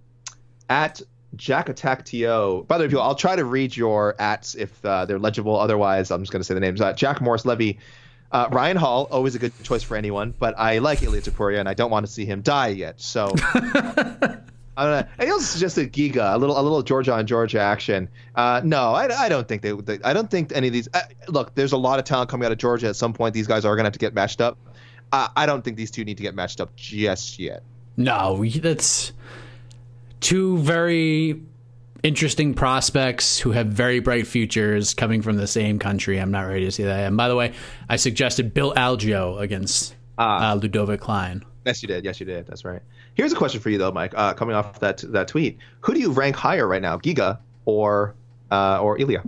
at Jack Attack To. By the way, people, I'll try to read your ats if uh, they're legible. Otherwise, I'm just going to say the names. Uh, Jack Morris Levy. Uh, Ryan Hall, always a good choice for anyone, but I like Ilya Topuria and I don't want to see him die yet. So I don't know. Also suggested Giga, a little, a little Georgia on Georgia action. Uh, no, I, I don't think they, they. I don't think any of these. Uh, look, there's a lot of talent coming out of Georgia. At some point, these guys are going to have to get matched up. Uh, I don't think these two need to get matched up just yet. No, that's two very interesting prospects who have very bright futures coming from the same country. I'm not ready to see that. And by the way, I suggested Bill Algeo against uh, Ludovic Klein. Yes, you did. Yes, you did. That's right. Here's a question for you though, Mike. Uh, coming off that that tweet, who do you rank higher right now, Giga or uh, or Ilya?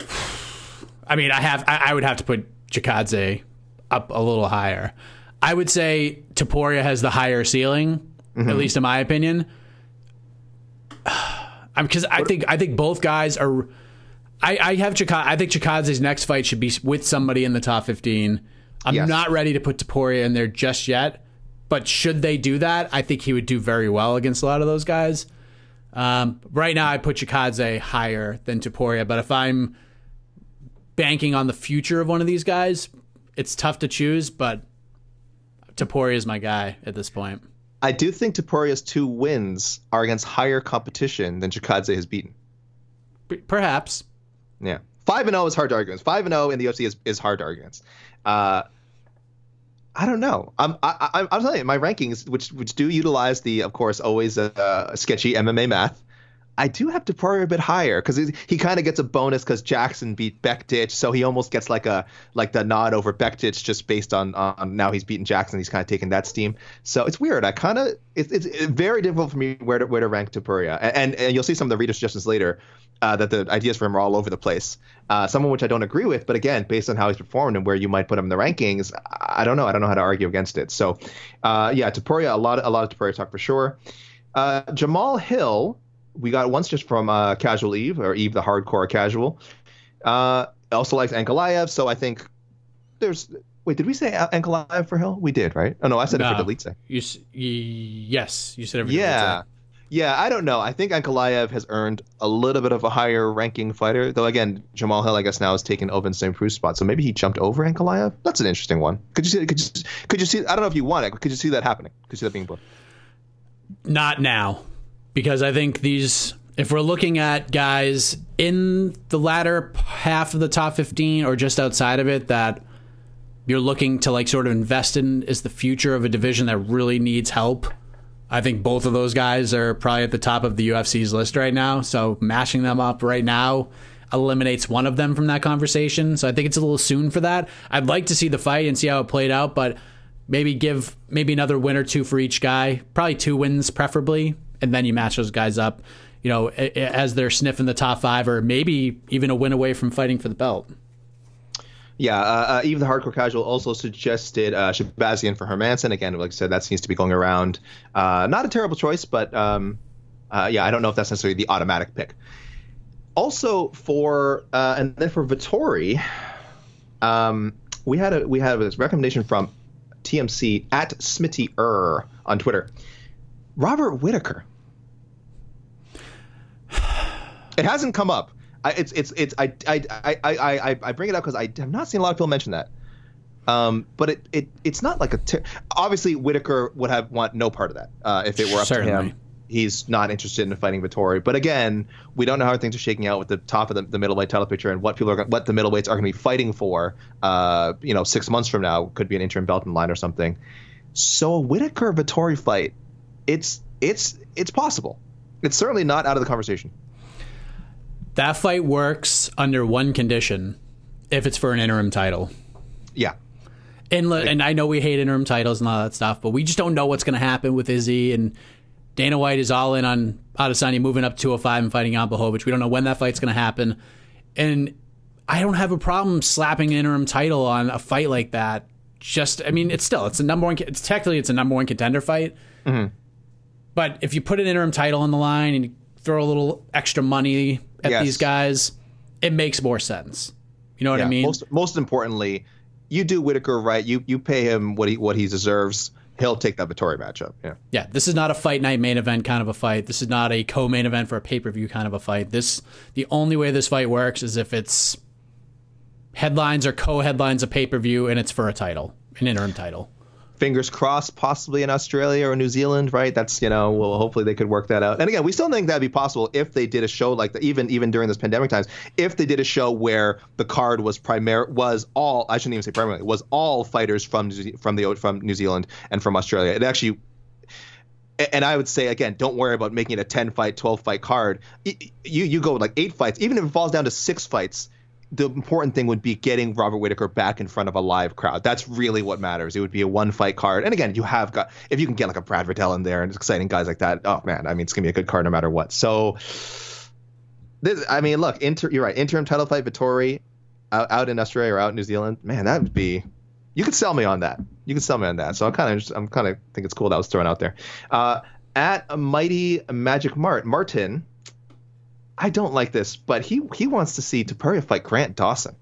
I mean, I have I, I would have to put Chikadze up a little higher. I would say Topuria has the higher ceiling, at least in my opinion. Because I think I think both guys are. I, I have Chikadze. I think Chikadze's next fight should be with somebody in the top fifteen. I'm Yes. not ready to put Topuria in there just yet, but should they do that, I think he would do very well against a lot of those guys. Um, right now, I put Chikadze higher than Topuria, but if I'm banking on the future of one of these guys, it's tough to choose, but Topuria is my guy at this point. I do think Topuria's two wins are against higher competition than Chikadze has beaten. P- perhaps. Yeah, five and zero is hard to argue against. Five and zero in the UFC is, is hard to argue against. Uh, I don't know. I'm I, I, I'm telling you, my rankings, which which do utilize the, of course, always uh, sketchy MMA math. I do have Topuria a bit higher because he, kind of gets a bonus because Jackson beat Bektic, so he almost gets like a like the nod over Bektic just based on on now he's beaten Jackson. He's kind of taken that steam. So it's weird. I kind of it's, it's very difficult for me where to where to rank Topuria, and, and and you'll see some of the reader suggestions later uh, that the ideas for him are all over the place. Uh, some of which I don't agree with, but again, based on how he's performed and where you might put him in the rankings, I don't know. I don't know how to argue against it. So, uh, yeah, Topuria, a lot, a lot of Topuria talk for sure. Uh, Jamahal Hill, we got once just from uh, Casual Eve or Eve, the hardcore casual. Uh, also likes Ankalaev, so I think there's Wait, did we say Ankalaev for Hill? We did, right? Oh no, I said No. it for Dolidze. You, s- y- yes, you said everything. Yeah. Yeah, I don't know. I think Ankalaev has earned a little bit of a higher ranking fighter, though. Again, Jamahal Hill, I guess now has taken Ovince St. Preux's spot, so maybe he jumped over Ankalaev. That's an interesting one. Could you see? Could you, could you see? I don't know if you want it. Could you see that happening? Could you see that being booked? Not now, because I think these. If we're looking at guys in the latter half of the top 15 or just outside of it that you're looking to like sort of invest in is the future of a division that really needs help. I think both of those guys are probably at the top of the UFC's list right now. So mashing them up right now eliminates one of them from that conversation. So I think it's a little soon for that. I'd like to see the fight and see how it played out, but maybe give maybe another win or two for each guy. Probably two wins preferably, and then you match those guys up. You know, as they're sniffing the top five, or maybe even a win away from fighting for the belt. Yeah, uh, uh, Eve the Hardcore Casual also suggested uh, Shahbazyan for Hermansson. Again, like I said, that seems to be going around. Uh, not a terrible choice, but um, uh, yeah, I don't know if that's necessarily the automatic pick. Also for uh, and then for Vettori, um, we had a we had this recommendation from TMC at Smitty Er on Twitter. Robert Whitaker. It hasn't come up. I, it's it's it's I I I I I, bring it up because I have not seen a lot of people mention that. Um, but it, it it's not like a ter- obviously Whitaker would have want no part of that uh, if it were up to Certainly. him. He's not interested in fighting Vettori. But again, we don't know how things are shaking out with the top of the, the middleweight title picture and what people are what the middleweights are going to be fighting for. Uh, you know, six months from now could be an interim belt in line or something. So a Whitaker Vettori fight, it's it's it's possible. It's certainly not out of the conversation. That fight works under one condition: if it's for an interim title. Yeah. And le- and I know we hate interim titles and all that stuff, but we just don't know what's going to happen with Izzy and Dana White is all in on Adesanya moving up 205 and fighting Jan. We don't know when that fight's going to happen, and I don't have a problem slapping an interim title on a fight like that. Just, I mean, it's still it's a number one. It's technically it's a number one contender fight, mm-hmm. but if you put an interim title on the line and you throw a little extra money at Yes. these guys, it makes more sense. You know what I mean? Most most importantly, you do Whitaker right. You you pay him what he what he deserves. He'll take that Vettori matchup. Yeah. Yeah, this is not a fight night main event kind of a fight. This is not a co-main event for a pay-per-view kind of a fight. This the only way this fight works is if it's headlines or co-headlines a pay-per-view and it's for a title, an interim title. Fingers crossed, possibly in Australia or New Zealand, right? That's you know, well, hopefully they could work that out. And again, we still think that'd be possible if they did a show like that, even even during this pandemic times. If they did a show where the card was primary was all, I shouldn't even say primarily, was all fighters from from the from New Zealand and from Australia. It actually and I would say again, don't worry about making it a 10 fight, 12 fight card. You you go with like eight fights, even if it falls down to six fights. The important thing would be getting Robert Whitaker back in front of a live crowd. That's really what matters. It would be a one fight card. And again, you have got if you can get like a Brad Riddell in there and exciting guys like that. Oh man, I mean it's gonna be a good card no matter what. So this, I mean, look, inter, you're right. Interim title fight, Vettori, out, out in Australia or out in New Zealand. Man, that would be. You could sell me on that. You could sell me on that. So I'm kind of, I'm kind of think it's cool that was thrown out there. Uh, at a mighty Magic Mart, Martin. I don't like this, but he he wants to see Topuria fight Grant Dawson.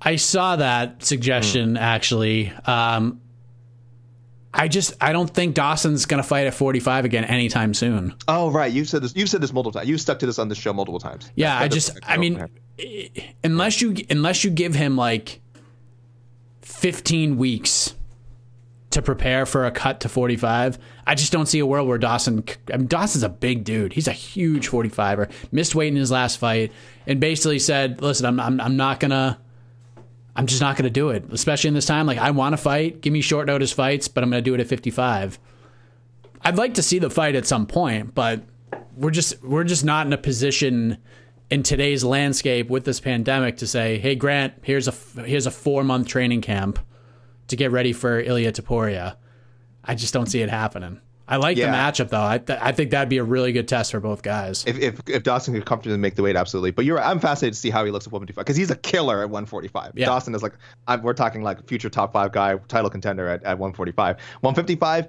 I saw that suggestion actually. Um, I just I don't think Dawson's going to fight at 45 again anytime soon. Oh right, you said this. You've said this multiple times. You've stuck to this on this show multiple times. Yeah, That- I just I mean happen. unless you unless you give him like 15 weeks to prepare for a cut to 45, I just don't see a world where Dawson I mean Dawson's a big dude. He's a huge 45er. Missed weight in his last fight and basically said, "Listen, I'm I'm, I'm not to I'm just not going to do it, especially in this time. Like, I want to fight. Give me short notice fights, but I'm going to do it at 55. I'd like to see the fight at some point, but we're just we're just not in a position in today's landscape with this pandemic to say, "Hey, Grant, here's a here's a four month training camp to get ready for Ilya Topuria." I just don't see it happening. I like Yeah. the matchup though. I, th- I think that'd be a really good test for both guys. if, if if Dawson could comfortably make the weight, absolutely. But you're right. I'm fascinated to see how he looks at 155 because he's a killer at 145. Yeah. Dawson is like I'm, we're talking like future top five guy, title contender at, at 145. 155.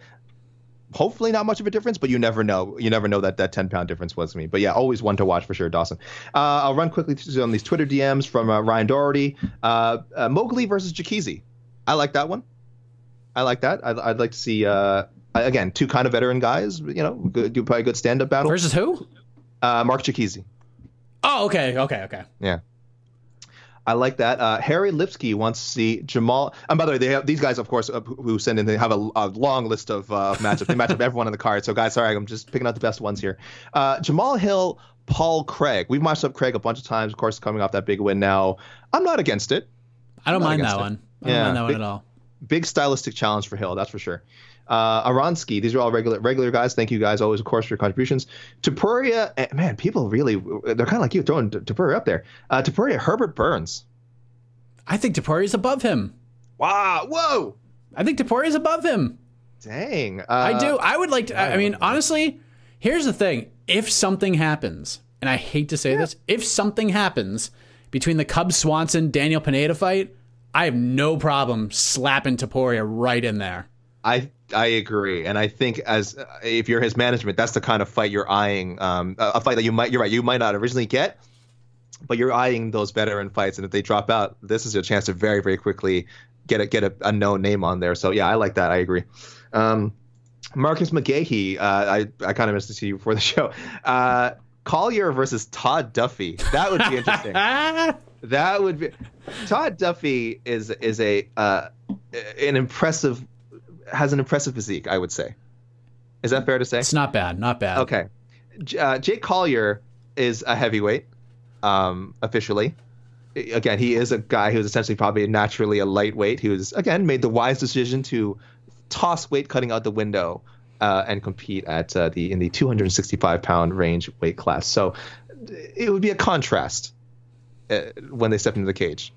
Hopefully not much of a difference, but you never know. You never know that that 10 pound difference was to me. But yeah, always one to watch for sure, Dawson. Uh, I'll run quickly through on these Twitter DMs from uh, Ryan Doherty. Uh, uh, Mowgli versus Jakizi. I like that one. I like that. I'd, I'd like to see uh, again two kind of veteran guys. You know, good, do probably a good stand up battle. Versus who? Uh, Mark Chikese. Oh, okay, okay, okay. Yeah. I like that. Uh, Harry Lipsky wants to see Jamal. And by the way, they have these guys, of course, uh, who send in. They have a, a long list of uh, matchups. They match up everyone on the card. So, guys, sorry, I'm just picking out the best ones here. Uh, Jamahal Hill, Paul Craig. We've matched up Craig a bunch of times. Of course, coming off that big win. Now, I'm not against it. I don't mind that it. one. I don't Yeah, mind that one big- at all. Big stylistic challenge for Hill, that's for sure. Uh, Aronsky, these are all regular regular guys. Thank you guys always, of course, for your contributions. Topuria, eh, man, people really, they're kind of like you throwing Topuria up there. Uh, Topuria, Herbert Burns. I think Topuria's above him. Wow, whoa, I think Topuria's above him. dang. Uh, I do. I would like to. I I mean, honestly, here's the thing: if something happens, and I hate to say this, if something happens between the Cubs Swanson Daniel Pineda fight, I have no problem slapping Topuria right in there. I I agree, and I think as uh, if you're his management, that's the kind of fight you're eyeing. Um, a, fight that you might, you're right, you might not originally get, but you're eyeing those veteran fights, and if they drop out, this is your chance to very very quickly get a get a, a known name on there. So yeah, I like that. I agree. Um, Marcus McGahee, uh, I I kind of missed to see you before the show. Uh, Collier versus Todd Duffy. That would be interesting. That would be Todd Duffy is is a uh, an impressive has an impressive physique, I would say. Is that fair to say? It's not bad. Not bad. Okay. Uh, Jake Collier is a heavyweight, um, officially. Again, he is a guy who's essentially probably naturally a lightweight who's again made the wise decision to toss weight cutting out the window uh, and compete at uh, the in the 265 pound range weight class. So it would be a contrast uh, when they step into the cage.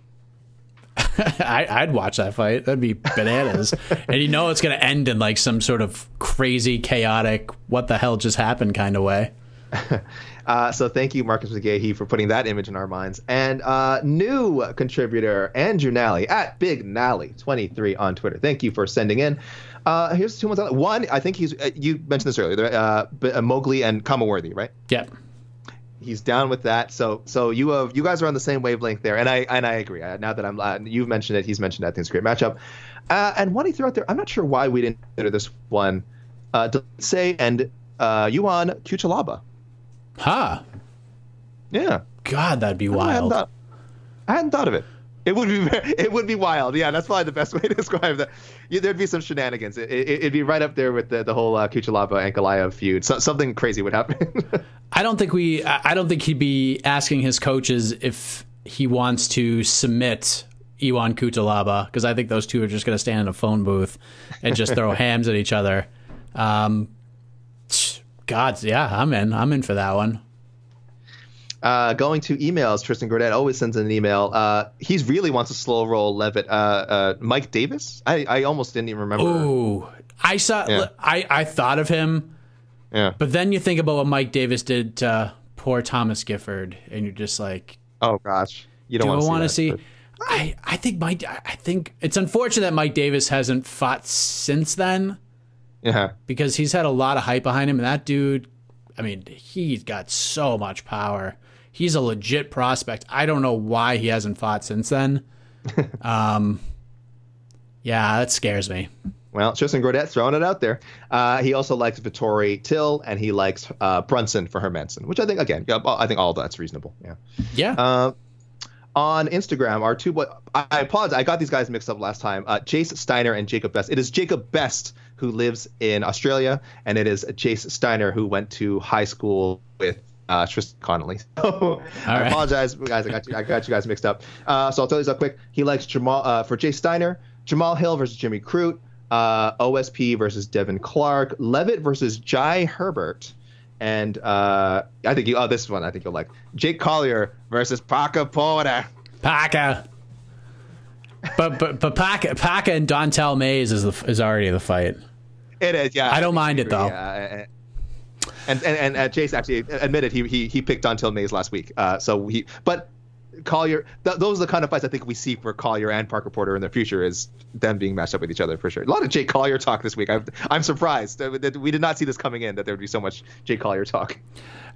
I, I'd watch that fight. That'd be bananas. and you know it's going to end in like some sort of crazy, chaotic, what the hell just happened kind of way. Uh, so thank you, Marcus McGahee, for putting that image in our minds. And uh, new contributor Andrew Nally at Big Nally 23 on Twitter. Thank you for sending in. Uh, here's two ones. on- One, I think he's uh, you mentioned this earlier. Uh, B- uh, Mowgli and Kamaworthy, right? Yep. He's down with that. So so you have you guys are on the same wavelength there, and I and I agree. Uh, now that I'm uh, you've mentioned it, he's mentioned it. I think it's a great matchup. Uh, and one he threw out there, I'm not sure why we didn't consider this one. Uh, say and uh, Yuan Kuchalaba. Huh. Yeah. God, that'd be I hadn't, wild. thought, I hadn't thought of it. It would be it would be wild. Yeah, that's probably the best way to describe that. Yeah, there'd be some shenanigans. It, it, it'd be right up there with the, the whole uh, Kuchalaba and Goliath feud. So, something crazy would happen. I don't think we. I I don't think he'd be asking his coaches if he wants to submit Iwan Kutalaba because I think those two are just going to stand in a phone booth and just throw hams at each other. Um, God, yeah, I'm in. I'm in for that one. Uh, going to emails, Tristan Gordette always sends an email. Uh, he really wants a slow roll Leavitt. Uh, uh, Mike Davis. I, I almost didn't even remember. Ooh, I saw. Yeah. I I thought of him, Yeah. but then you think about what Mike Davis did to poor Thomas Gifford, and you're just like, Oh gosh. You don't do want to see? that, I I think Mike. I think it's unfortunate that Mike Davis hasn't fought since then. Yeah. because he's had a lot of hype behind him. And that dude, I mean, he's got so much power. He's a legit prospect. I don't know why he hasn't fought since then. um, yeah, that scares me. Well, Tristan Gordette throwing it out there. Uh, he also likes Vettori Till and he likes uh, Brunson for Hermansson, which I think again, I think all that's reasonable. Yeah. Yeah. Uh, on Instagram, our two boy. I I apologize. I got these guys mixed up last time. Uh, Jace Steiner and Jacob Best. It is Jacob Best who lives in Australia, and it is Jace Steiner who went to high school with uh, Tristan Connolly. So I right. apologize, guys. I got you. I got you guys mixed up. Uh, so I'll tell you this real quick. He likes Jamal uh, for Jay Steiner, Jamahal Hill versus Jimmy Crute, uh, OSP versus Devin Clark, Leavitt versus Jai Herbert. And uh, I think you. Oh, this one I think you'll like. Jake Collier versus Parker Porter. Paca. But but but Paca, Paca and Don'Tale Mayes is the, is already the fight. It is, yeah. I don't mind it, though. Yeah, and and and uh, Chase actually admitted he he he picked Don'Tale Mayes last week. Uh, so he but Collier. Th- those are the kind of fights I think we see for Collier and Parker Porter in the future is them being matched up with each other for sure. A lot of Jake Collier talk this week. I'm I'm surprised that, that we did not see this coming in that there would be so much Jake Collier talk.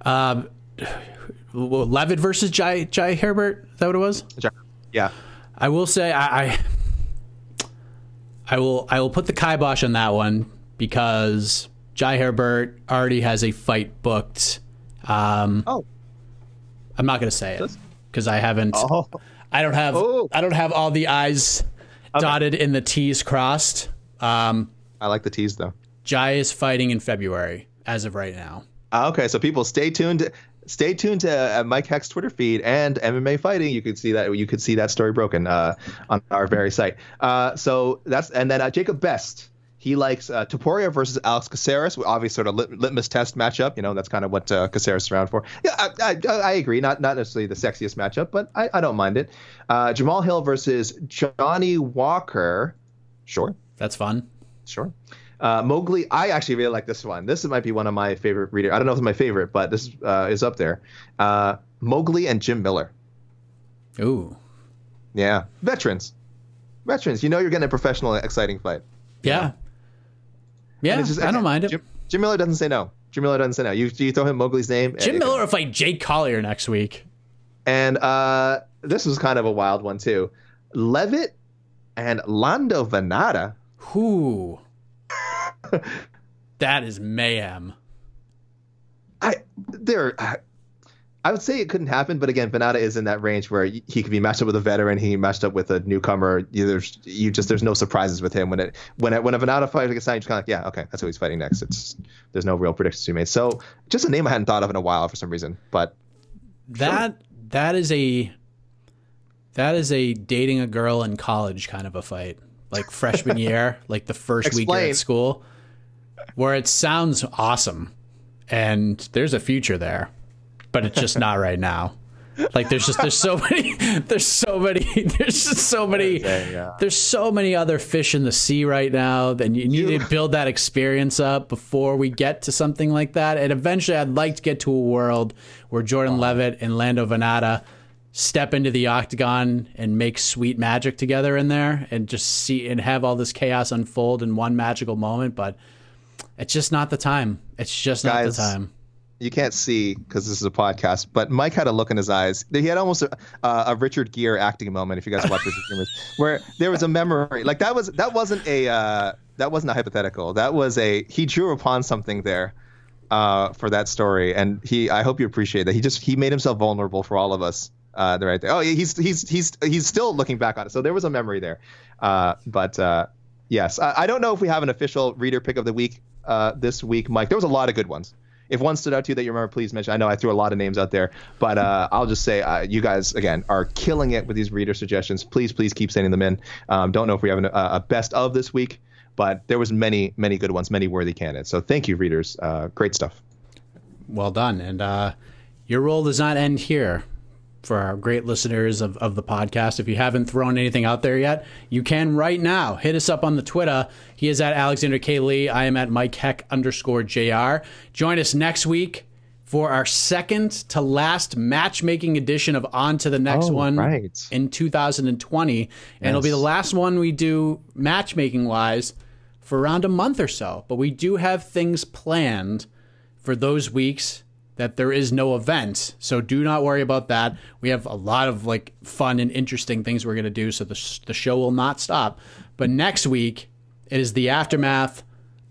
Um, Leavitt versus Jai Jai Herbert. Is that what it was? Yeah. I will say I, I I will I will put the kibosh on that one because Jai Herbert already has a fight booked. Um, Oh. I'm not going to say it because I haven't. Oh. I don't have. Oh. I don't have all the I's dotted and the T's crossed. Um, I like the tease though. Jai is fighting in February as of right now. Uh, okay, so people stay tuned. Stay tuned to uh, Mike Heck's Twitter feed and MMA Fighting. You could see that you could see that story broken uh, on our very site. Uh, so that's and then uh, Jacob Best. He likes uh, Topuria versus Alex Caceres. Obviously, sort of lit- litmus test matchup. You know, that's kind of what uh, Caceres is around for. Yeah, I, I, I agree. Not not necessarily the sexiest matchup, but I, I don't mind it. Uh, Jamahal Hill versus Johnny Walker. Sure. That's fun. Sure. Uh, Mowgli, I actually really like this one. This might be one of my favorite reader. I don't know if it's my favorite, but this uh, is up there. Uh, Mowgli and Jim Miller. Ooh. Yeah, veterans. Veterans. You know you're getting a professional, exciting fight. Yeah. Yeah. Just- I don't mind it. Jim, Jim, Jim Miller doesn't say no. Jim Miller doesn't say no. You, you throw him Mowgli's name. it- Miller will fight Jake Collier next week. And uh, this was kind of a wild one too. Leavitt and Lando Vannata. Who? that is mayhem. I there. I would say it couldn't happen, but again, Vannata is in that range where he could be matched up with a veteran, he matched up with a newcomer. You, there's you just there's no surprises with him when it when it, when a Vannata fight against you're kind of like yeah okay that's who he's fighting next. It's there's no real predictions to be made. So just a name I hadn't thought of in a while for some reason, but That that is a that is a dating a girl in college kind of a fight. Like freshman year, like the first week you're at school, where it sounds awesome and there's a future there, but it's just not right now. Like there's just there's so many there's so many there's just so many there's so many other fish in the sea right now. Then you need to build that experience up before we get to something like that. And eventually, I'd like to get to a world where Jordan Leavitt and Lando Vannata step into the octagon and make sweet magic together in there, and just see and have all this chaos unfold in one magical moment. But it's just not the time. It's just not Guys, the time. You can't see because this is a podcast, but Mike had a look in his eyes. He had almost a, uh, a Richard Gere acting moment. If you guys watch Richard Gere, where there was a memory, like that was that wasn't a uh, that wasn't a hypothetical. That was a he drew upon something there uh, for that story, and he. I hope you appreciate that. He just he made himself vulnerable for all of us. Uh, right there. Oh, he's he's he's he's still looking back on it. So there was a memory there. Uh, but uh, yes, I, I don't know if we have an official reader pick of the week uh, this week, Mike. There was a lot of good ones. If one stood out to you that you remember, please mention. I know I threw a lot of names out there, but uh, I'll just say uh, you guys again are killing it with these reader suggestions. Please, please keep sending them in. Um, don't know if we have an, a, a best of this week, but there was many, many good ones, many worthy candidates. So thank you, readers. Uh, great stuff. Well done. And uh, your role does not end here for our great listeners of, of the podcast. If you haven't thrown anything out there yet, you can right now. Hit us up on the Twitter. He is at Alexander K. Lee. I am at Mike Heck underscore JR. Join us next week for our second to last matchmaking edition of On to the Next Oh, One right. in 2020. And it'll be the last one we do matchmaking wise for around a month or so. But we do have things planned for those weeks that there is no event. So do not worry about that. We have a lot of like fun and interesting things we're going to do. So the, the show will not stop. But next week, it is the aftermath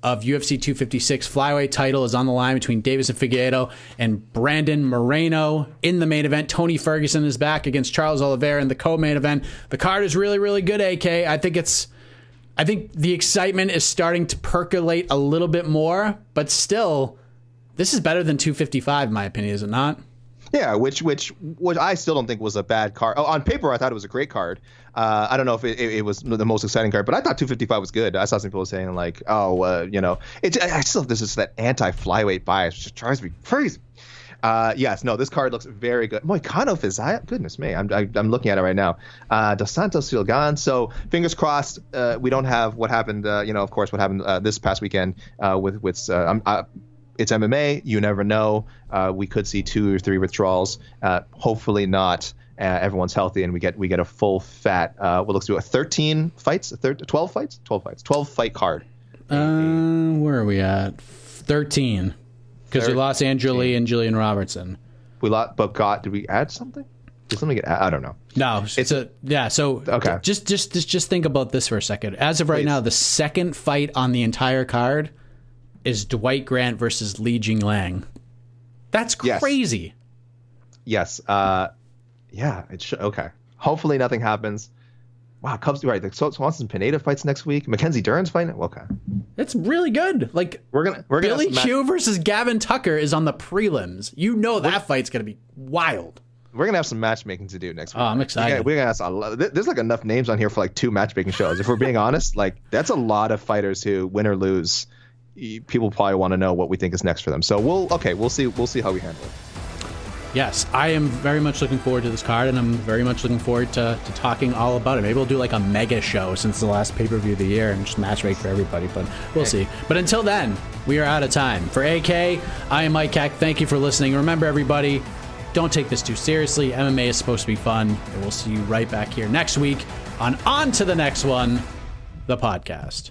of UFC 256 flyweight title is on the line between Davis and Figueiredo and Brandon Moreno in the main event. Tony Ferguson is back against Charles Oliveira in the co-main event. The card is really, really good, AK. I think it's I think the excitement is starting to percolate a little bit more, but still, this is better than 255, in my opinion, is it not? Yeah, which which which I still don't think was a bad card. Oh, on paper, I thought it was a great card. Uh, I don't know if it, it, it was the most exciting card, but I thought 255 was good. I saw some people saying like, oh, uh, you know, it. I still this is that anti flyweight bias, which drives me crazy. Uh, yes, no, this card looks very good. Moikanov is I goodness me, I'm I, I'm looking at it right now. Uh, Dos Santos Filgan. So fingers crossed. Uh, we don't have what happened. Uh, you know, of course, what happened uh, this past weekend uh, with with um, uh, it's MMA. You never know. Uh, we could see two or three withdrawals. Uh, hopefully not. Uh, everyone's healthy and we get we get a full fat. Uh, well, let's do a 13 fights, a thir- 12 fights, 12 fights, 12 fight card. Uh, where are we at? 13. Because we lost Andrew Lee and Julian Robertson. We lost, but got did we add something? Did something get? I don't know. No, it's, It's- a yeah. So Okay. just just just just think about this for a second. As of right Please. now, the second fight on the entire card is Dwight Grant versus Li Jingliang. That's crazy. Yes. Uh, yeah. It should. Okay. Hopefully nothing happens. Wow. Cubs. Right. The Swanson Pineda fights next week. Mackenzie Dern's fighting. Okay. It's really good. Like We're gonna. We're gonna. Billy have some Q versus Gavin Tucker is on the prelims. You know that fight's gonna be wild. We're gonna have some matchmaking to do next week. Oh, I'm excited. We're gonna have a lot. There's like enough names on here for like two matchmaking shows. If we're being honest, like that's a lot of fighters who win or lose. Y- People probably want to know what we think is next for them. So we'll okay. We'll see. We'll see how we handle it. Yes, I am very much looking forward to this card, and I'm very much looking forward to, to talking all about it. Maybe we'll do like a mega show since the last pay per view of the year and just match rate for everybody, but we'll see. But until then, we are out of time. For AK, I am Mike Heck. Thank you for listening. Remember, everybody, don't take this too seriously. MMA is supposed to be fun, and we'll see you right back here next week on On to the Next One, the podcast.